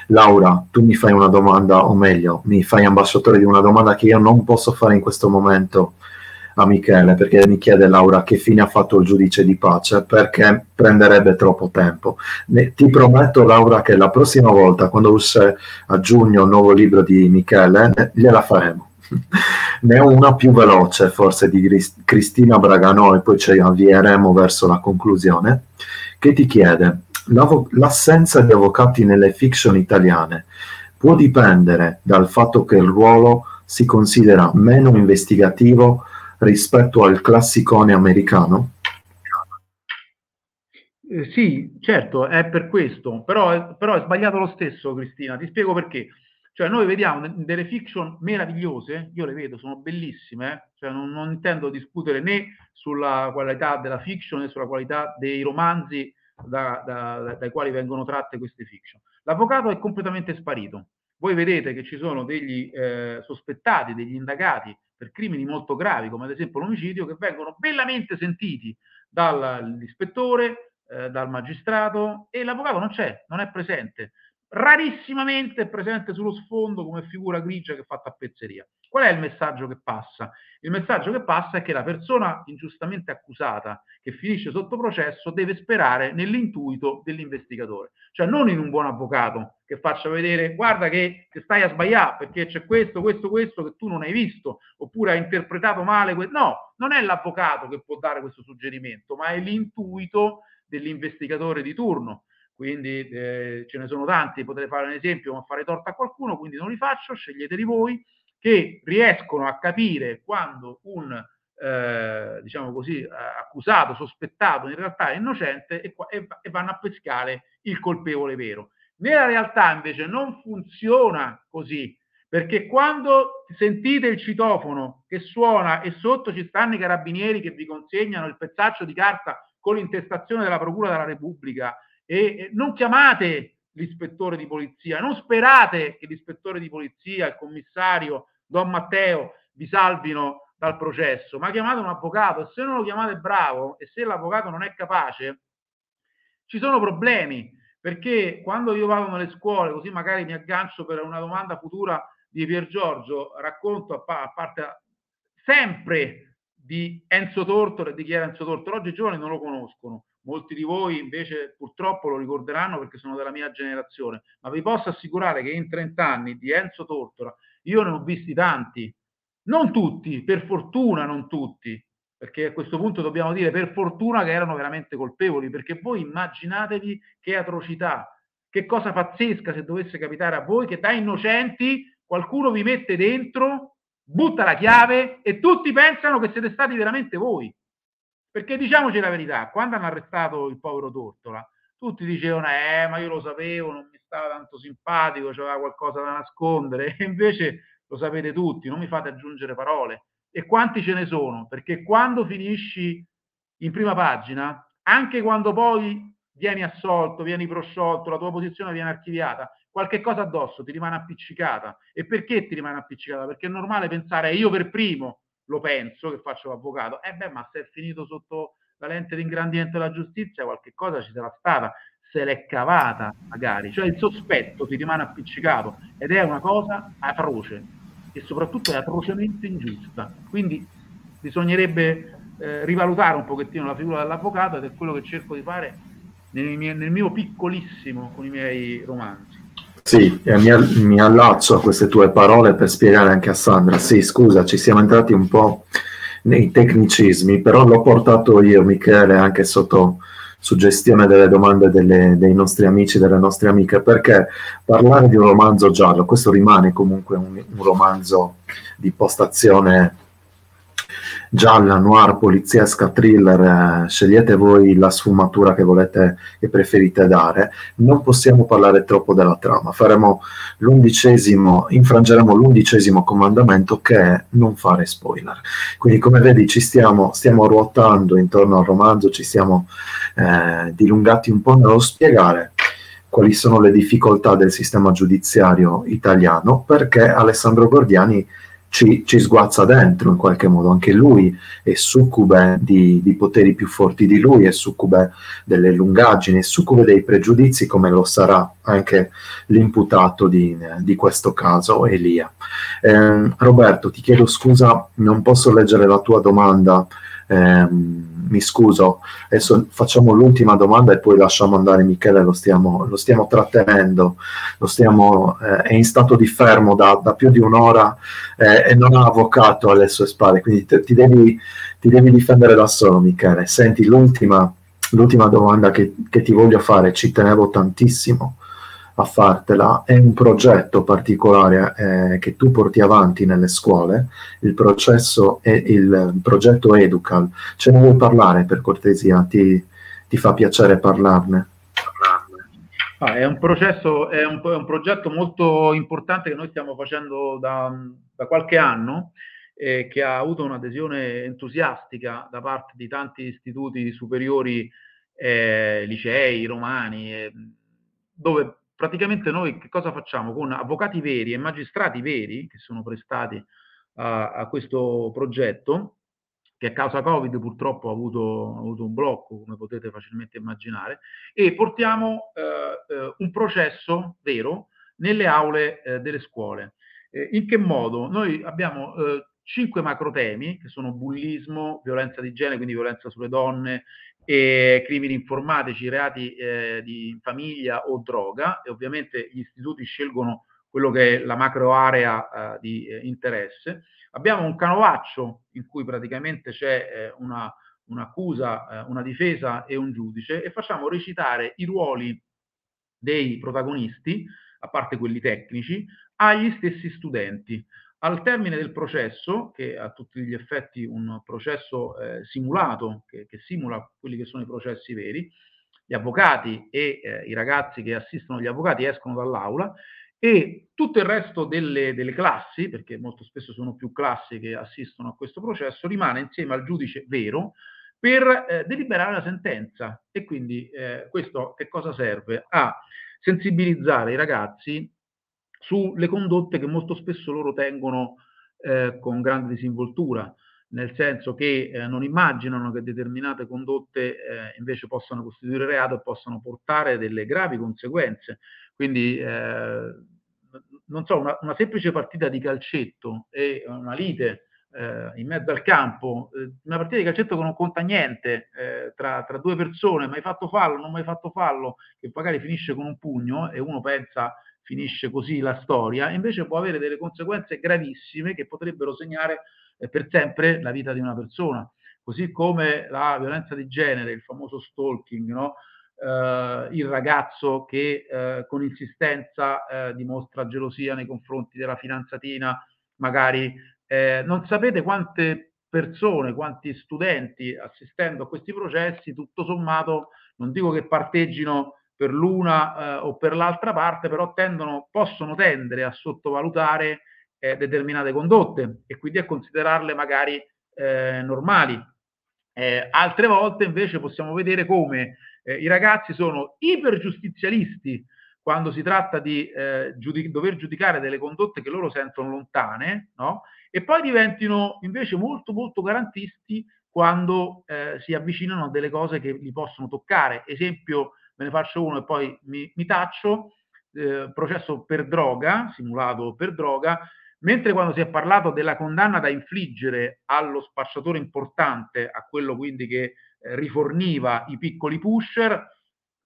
A: Laura, tu mi fai una domanda, o meglio, mi fai ambasciatore di una domanda che io non posso fare in questo momento a Michele, perché mi chiede Laura che fine ha fatto il giudice di pace, perché prenderebbe troppo tempo. Ne, ti prometto Laura che la prossima volta, quando uscirà a giugno il nuovo libro di Michele, ne, gliela faremo *laughs* ne ho una più veloce forse di Cristina Bragano e poi ci avvieremo verso la conclusione, che ti chiede l'assenza di avvocati nelle fiction italiane può dipendere dal fatto che il ruolo si considera meno investigativo rispetto al classicone americano?
B: Eh, sì, certo, è per questo, però, però è sbagliato lo stesso, Cristina. Ti spiego perché. Cioè noi vediamo delle fiction meravigliose, io le vedo, sono bellissime, eh? cioè non, non, intendo discutere né sulla qualità della fiction né sulla qualità dei romanzi da, da, dai quali vengono tratte queste fiction. L'avvocato è completamente sparito. Voi vedete che ci sono degli eh, sospettati, degli indagati per crimini molto gravi, come ad esempio l'omicidio, che vengono bellamente sentiti dall'ispettore, eh, dal magistrato e l'avvocato non c'è, non è presente rarissimamente è presente sullo sfondo come figura grigia che fa tappezzeria. Qual è il messaggio che passa? Il messaggio che passa è che la persona ingiustamente accusata che finisce sotto processo deve sperare nell'intuito dell'investigatore, cioè non in un buon avvocato che faccia vedere guarda che, che stai a sbagliare perché c'è questo, questo, questo che tu non hai visto oppure hai interpretato male. Que- no, non è l'avvocato che può dare questo suggerimento, ma è l'intuito dell'investigatore di turno quindi eh, ce ne sono tanti, potrei fare un esempio, ma fare torta a qualcuno, quindi non li faccio, sceglieteli voi, che riescono a capire quando un, eh, diciamo così, accusato, sospettato, in realtà è innocente e, e, e vanno a pescare il colpevole vero. Nella realtà invece non funziona così, perché quando sentite il citofono che suona e sotto ci stanno i carabinieri che vi consegnano il pezzaccio di carta con l'intestazione della Procura della Repubblica e non chiamate l'ispettore di polizia, non sperate che l'ispettore di polizia, il commissario Don Matteo vi salvino dal processo, ma chiamate un avvocato e se non lo chiamate bravo e se l'avvocato non è capace, ci sono problemi, perché quando io vado nelle scuole, così magari mi aggancio per una domanda futura di Pier Giorgio, racconto a, pa- a parte sempre di Enzo Tortora e di chi era Enzo Tortora, oggi i giovani non lo conoscono, molti di voi invece purtroppo lo ricorderanno perché sono della mia generazione, ma vi posso assicurare che in 30 anni di Enzo Tortora io ne ho visti tanti, non tutti, per fortuna non tutti, perché a questo punto dobbiamo dire per fortuna che erano veramente colpevoli, perché voi immaginatevi che atrocità, che cosa pazzesca se dovesse capitare a voi che da innocenti qualcuno vi mette dentro, butta la chiave e tutti pensano che siete stati veramente voi. Perché diciamoci la verità, quando hanno arrestato il povero Tortola, tutti dicevano, eh, ma io lo sapevo, non mi stava tanto simpatico, c'aveva qualcosa da nascondere, *laughs* e invece lo sapete tutti, non mi fate aggiungere parole. E quanti ce ne sono? Perché quando finisci in prima pagina, anche quando poi vieni assolto, vieni prosciolto, la tua posizione viene archiviata, qualche cosa addosso ti rimane appiccicata. E perché ti rimane appiccicata? Perché è normale pensare, io per primo lo penso, che faccio l'avvocato, eh beh, ma se è finito sotto la lente di ingrandimento della giustizia, qualche cosa ci sarà stata, se l'è cavata magari, cioè il sospetto ti rimane appiccicato ed è una cosa atroce e soprattutto è atrocemente ingiusta. Quindi bisognerebbe eh, rivalutare un pochettino la figura dell'avvocato ed è quello che cerco di fare nel mio, nel mio piccolissimo con i miei romanzi.
A: Sì, eh, mi, mi, allaccio a queste tue parole per spiegare anche a Sandra. Sì, scusa, ci siamo entrati un po' nei tecnicismi, però l'ho portato io, Michele, anche sotto suggestione delle domande delle, dei nostri amici delle nostre amiche, perché parlare di un romanzo giallo, questo rimane comunque un, un romanzo di postazione gialla, noir, poliziesca, thriller, eh, scegliete voi la sfumatura che volete e preferite dare. Non possiamo parlare troppo della trama, faremo l'undicesimo, infrangeremo l'undicesimo comandamento che è non fare spoiler. Quindi come vedi ci stiamo, stiamo ruotando intorno al romanzo, ci siamo eh, dilungati un po' nello spiegare quali sono le difficoltà del sistema giudiziario italiano, perché Alessandro Gordiani ci, ci, sguazza dentro in qualche modo, anche lui è succube di, di, poteri più forti di lui, è succube delle lungaggini, è succube dei pregiudizi come lo sarà anche l'imputato di, di questo caso, Elia. Eh, Roberto, ti chiedo scusa, non posso leggere la tua domanda eh, mi scuso, adesso facciamo l'ultima domanda e poi lasciamo andare Michele, lo stiamo, lo stiamo trattenendo, lo stiamo, eh, è in stato di fermo da, da più di un'ora eh, e non ha avvocato alle sue spalle, quindi te, ti, devi, ti, devi, difendere da solo Michele. Senti, l'ultima, l'ultima domanda che, che ti voglio fare, ci tenevo tantissimo a fartela, è un progetto particolare eh, che tu porti avanti nelle scuole, il, processo è il progetto Educal. Ce ne vuoi parlare per cortesia? Ti, ti fa piacere parlarne?
B: Ah, è, un processo, è, un, è un progetto molto importante che noi stiamo facendo da, da qualche anno eh, che ha avuto un'adesione entusiastica da parte di tanti istituti superiori, eh, licei, romani, eh, dove praticamente noi che cosa facciamo? Con avvocati veri e magistrati veri che sono prestati a, a questo progetto, che a causa Covid purtroppo ha avuto, ha avuto, un blocco, come potete facilmente immaginare, e portiamo eh, eh, un processo vero nelle aule eh, delle scuole. Eh, in che modo? Noi abbiamo eh, cinque macro temi, che sono bullismo, violenza di genere, quindi violenza sulle donne, e crimini informatici, reati eh, di famiglia o droga, e ovviamente gli istituti scelgono quello che è la macro area di interesse Abbiamo un canovaccio in cui praticamente c'è eh, una, un'accusa, eh, una difesa e un giudice e facciamo recitare i ruoli dei protagonisti, a parte quelli tecnici, agli stessi studenti. Al termine del processo, che a tutti gli effetti un processo eh, simulato, che, che, simula quelli che sono i processi veri, gli avvocati e eh, i ragazzi che assistono gli avvocati escono dall'aula e tutto il resto delle, delle, classi, perché molto spesso sono più classi che assistono a questo processo, rimane insieme al giudice vero per eh, deliberare la sentenza. E quindi eh, questo che cosa serve? A sensibilizzare i ragazzi sulle condotte che molto spesso loro tengono eh, con grande disinvoltura, nel senso che eh, non immaginano che determinate condotte eh, invece possano costituire reato e possano portare delle gravi conseguenze. Quindi, eh, non so, una, una, semplice partita di calcetto e una lite eh, in mezzo al campo, eh, una partita di calcetto che non conta niente eh, tra, tra, due persone, mai fatto fallo, non mai fatto fallo, che magari finisce con un pugno e uno pensa finisce così la storia, invece può avere delle conseguenze gravissime che potrebbero segnare eh, per sempre la vita di una persona. Così come la violenza di genere, il famoso stalking, no? eh, il ragazzo che eh, con insistenza eh, dimostra gelosia nei confronti della fidanzatina, magari eh, non sapete quante persone, quanti studenti assistendo a questi processi, tutto sommato, non dico che parteggino per l'una eh, o per l'altra parte, però tendono, possono tendere a sottovalutare eh, determinate condotte e quindi a considerarle magari normali. altre volte invece possiamo vedere come eh, I ragazzi sono ipergiustizialisti quando si tratta di eh, giudic- dover giudicare delle condotte che loro sentono lontane, no? E poi diventino invece molto molto garantisti quando eh, si avvicinano a delle cose che li possono toccare. Esempio, ve ne faccio uno e poi mi, mi taccio, eh, processo per droga, simulato per droga, mentre quando si è parlato della condanna da infliggere allo spacciatore importante, a quello quindi che eh, riforniva i piccoli pusher.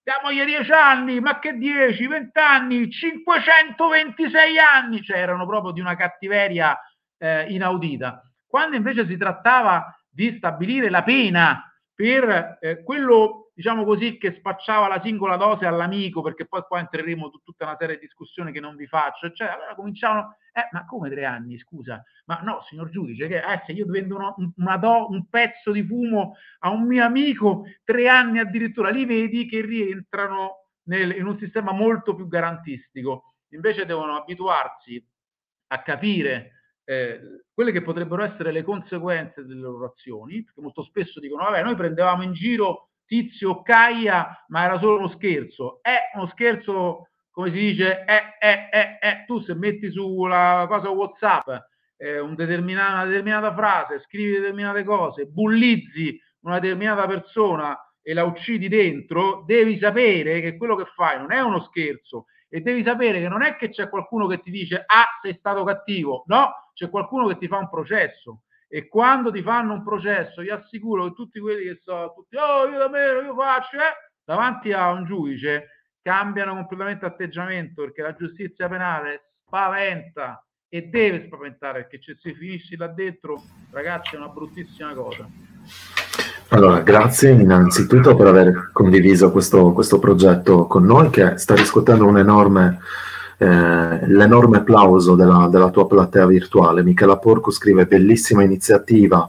B: Diamogli 10 anni, ma che 10, 20 anni, 526 anni, cioè erano proprio di una cattiveria eh, inaudita. Quando invece si trattava di stabilire la pena per eh, quello, diciamo così, che spacciava la singola dose all'amico, perché poi qua entreremo su tutta una serie di discussioni che non vi faccio, cioè allora cominciavano, eh, ma come tre anni, scusa? Ma no, signor giudice, che eh, se io vendo una, una do, un pezzo di fumo a un mio amico, tre anni addirittura, li vedi che rientrano nel, in un sistema molto più garantistico. Invece devono abituarsi a capire eh, quelle che potrebbero essere le conseguenze delle loro azioni, perché molto spesso dicono, vabbè, noi prendevamo in giro Tizio Caia, ma era solo uno scherzo. È uno scherzo come si dice, eh, eh, eh, eh, tu se metti sulla cosa WhatsApp eh, un determinata, una determinata frase, scrivi determinate cose, bullizzi una determinata persona e la uccidi dentro, devi sapere che quello che fai non è uno scherzo e devi sapere che non è che c'è qualcuno che ti dice ah sei stato cattivo, no, c'è qualcuno che ti fa un processo e quando ti fanno un processo vi assicuro che tutti quelli che sono tutti oh io da me io faccio eh, davanti a un giudice cambiano completamente atteggiamento perché la giustizia penale spaventa e deve spaventare perché se finisci là dentro, ragazzi, è una bruttissima cosa.
A: Allora, grazie innanzitutto per aver condiviso questo, questo progetto con noi che sta riscuotendo un enorme eh, l'enorme applauso della, della, tua platea virtuale. Michela Porco scrive bellissima iniziativa,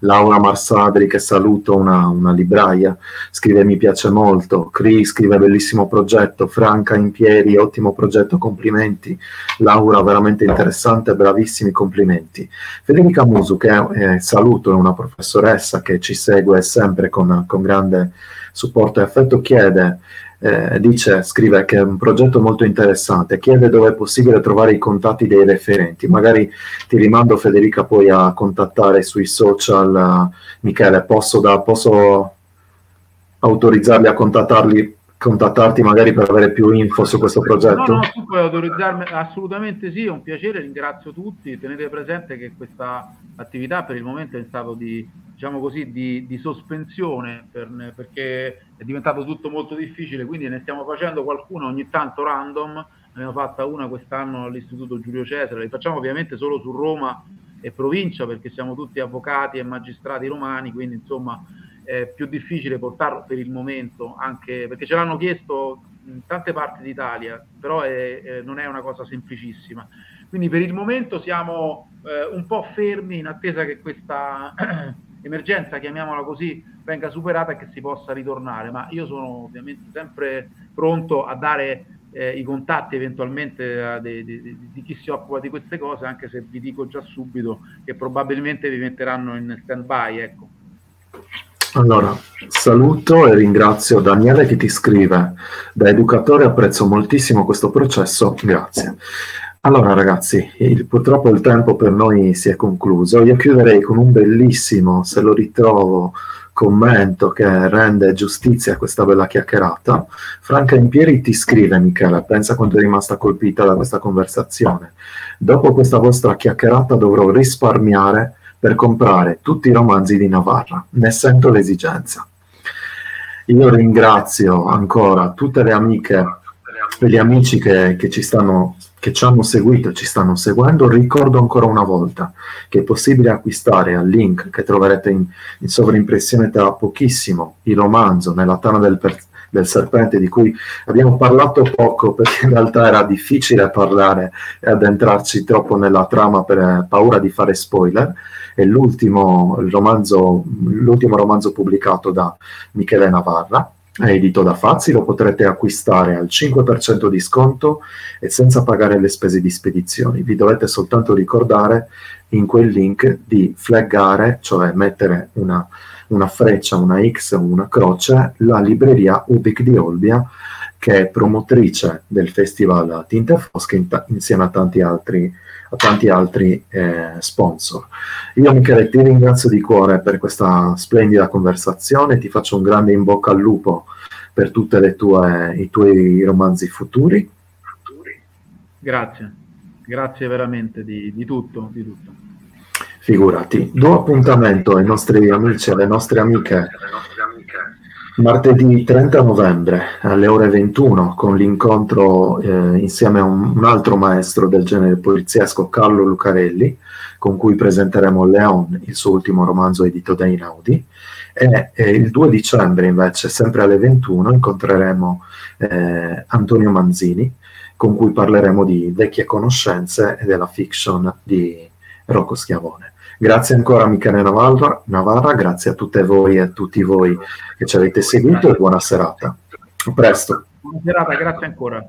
A: Laura Marsadri che saluto, una, una libraia, scrive mi piace molto, Cri scrive bellissimo progetto, Franca Impieri ottimo progetto, complimenti, Laura veramente interessante, bravissimi complimenti. Federica Musu che eh, saluto, è una professoressa che ci segue sempre con, con grande Supporto e Affetto chiede, eh, dice, scrive che è un progetto molto interessante, chiede dove è possibile trovare i contatti dei referenti. Magari ti rimando Federica poi a contattare sui social. Uh, Michele, posso, da, posso autorizzarli a contattarli contattarti magari per avere più info su questo progetto?
B: No, no, tu puoi autorizzarmi, assolutamente sì, è un piacere, ringrazio tutti, tenete presente che questa attività per il momento è in stato di, diciamo così, di, di sospensione per, perché è diventato tutto molto difficile, quindi ne stiamo facendo qualcuna ogni tanto random, ne abbiamo fatta una quest'anno all'Istituto Giulio Cesare, le facciamo ovviamente solo su Roma e provincia perché siamo tutti avvocati e magistrati romani, quindi insomma è più difficile portarlo per il momento, anche perché ce l'hanno chiesto in tante parti d'Italia, però è, è, non è una cosa semplicissima. Quindi per il momento siamo eh, un po' fermi in attesa che questa *clears throat* emergenza, chiamiamola così, venga superata e che si possa ritornare, ma io sono ovviamente sempre pronto a dare eh, i contatti eventualmente di, di, di, chi si occupa di queste cose, anche se vi dico già subito che probabilmente vi metteranno in stand by. Ecco.
A: Allora, saluto e ringrazio Daniele che ti scrive. Da educatore apprezzo moltissimo questo processo, grazie. Allora ragazzi, il, purtroppo il tempo per noi si è concluso. Io chiuderei con un bellissimo, se lo ritrovo, commento che rende giustizia a questa bella chiacchierata. Franca Impieri ti scrive, Michele, pensa quanto è rimasta colpita da questa conversazione. Dopo questa vostra chiacchierata dovrò risparmiare per comprare tutti i romanzi di Navarra, ne sento l'esigenza. Io ringrazio ancora tutte le amiche e gli amici che, che, ci stanno, che ci hanno seguito e ci stanno seguendo. Ricordo ancora una volta che è possibile acquistare al link che troverete in, in sovraimpressione tra pochissimo il romanzo nella tana del, per, del serpente di cui abbiamo parlato poco perché in realtà era difficile parlare e addentrarci troppo nella trama per paura di fare spoiler è l'ultimo romanzo, l'ultimo romanzo pubblicato da Michele Navarra, edito da Fazzi, lo potrete acquistare al 5% di sconto e senza pagare le spese di spedizioni. Vi dovete soltanto ricordare in quel link di flaggare, cioè mettere una, una freccia, una X o una croce, la libreria Ubic di Olbia, che è promotrice del festival Tinte Fosche in insieme a tanti altri tanti altri eh, sponsor. Io Michele ti ringrazio di cuore per questa splendida conversazione, ti faccio un grande in bocca al lupo per tutti i tuoi romanzi futuri.
B: Grazie, grazie veramente di, di tutto, di tutto.
A: Figurati, do appuntamento ai nostri amici e alle nostre amiche Martedì 30 novembre alle ore 21 con l'incontro eh, insieme a un, un, altro maestro del genere poliziesco, Carlo Lucarelli, con cui presenteremo Leon, il suo ultimo romanzo edito da Inaudi. E eh, il 2 dicembre invece, sempre alle 21, incontreremo eh, Antonio Manzini, con cui parleremo di vecchie conoscenze e della fiction di Rocco Schiavone. Grazie ancora Michele Navarra, Navarra, grazie a tutte voi e a tutti voi che ci avete seguito e buona serata. A presto.
B: Buona serata, grazie ancora.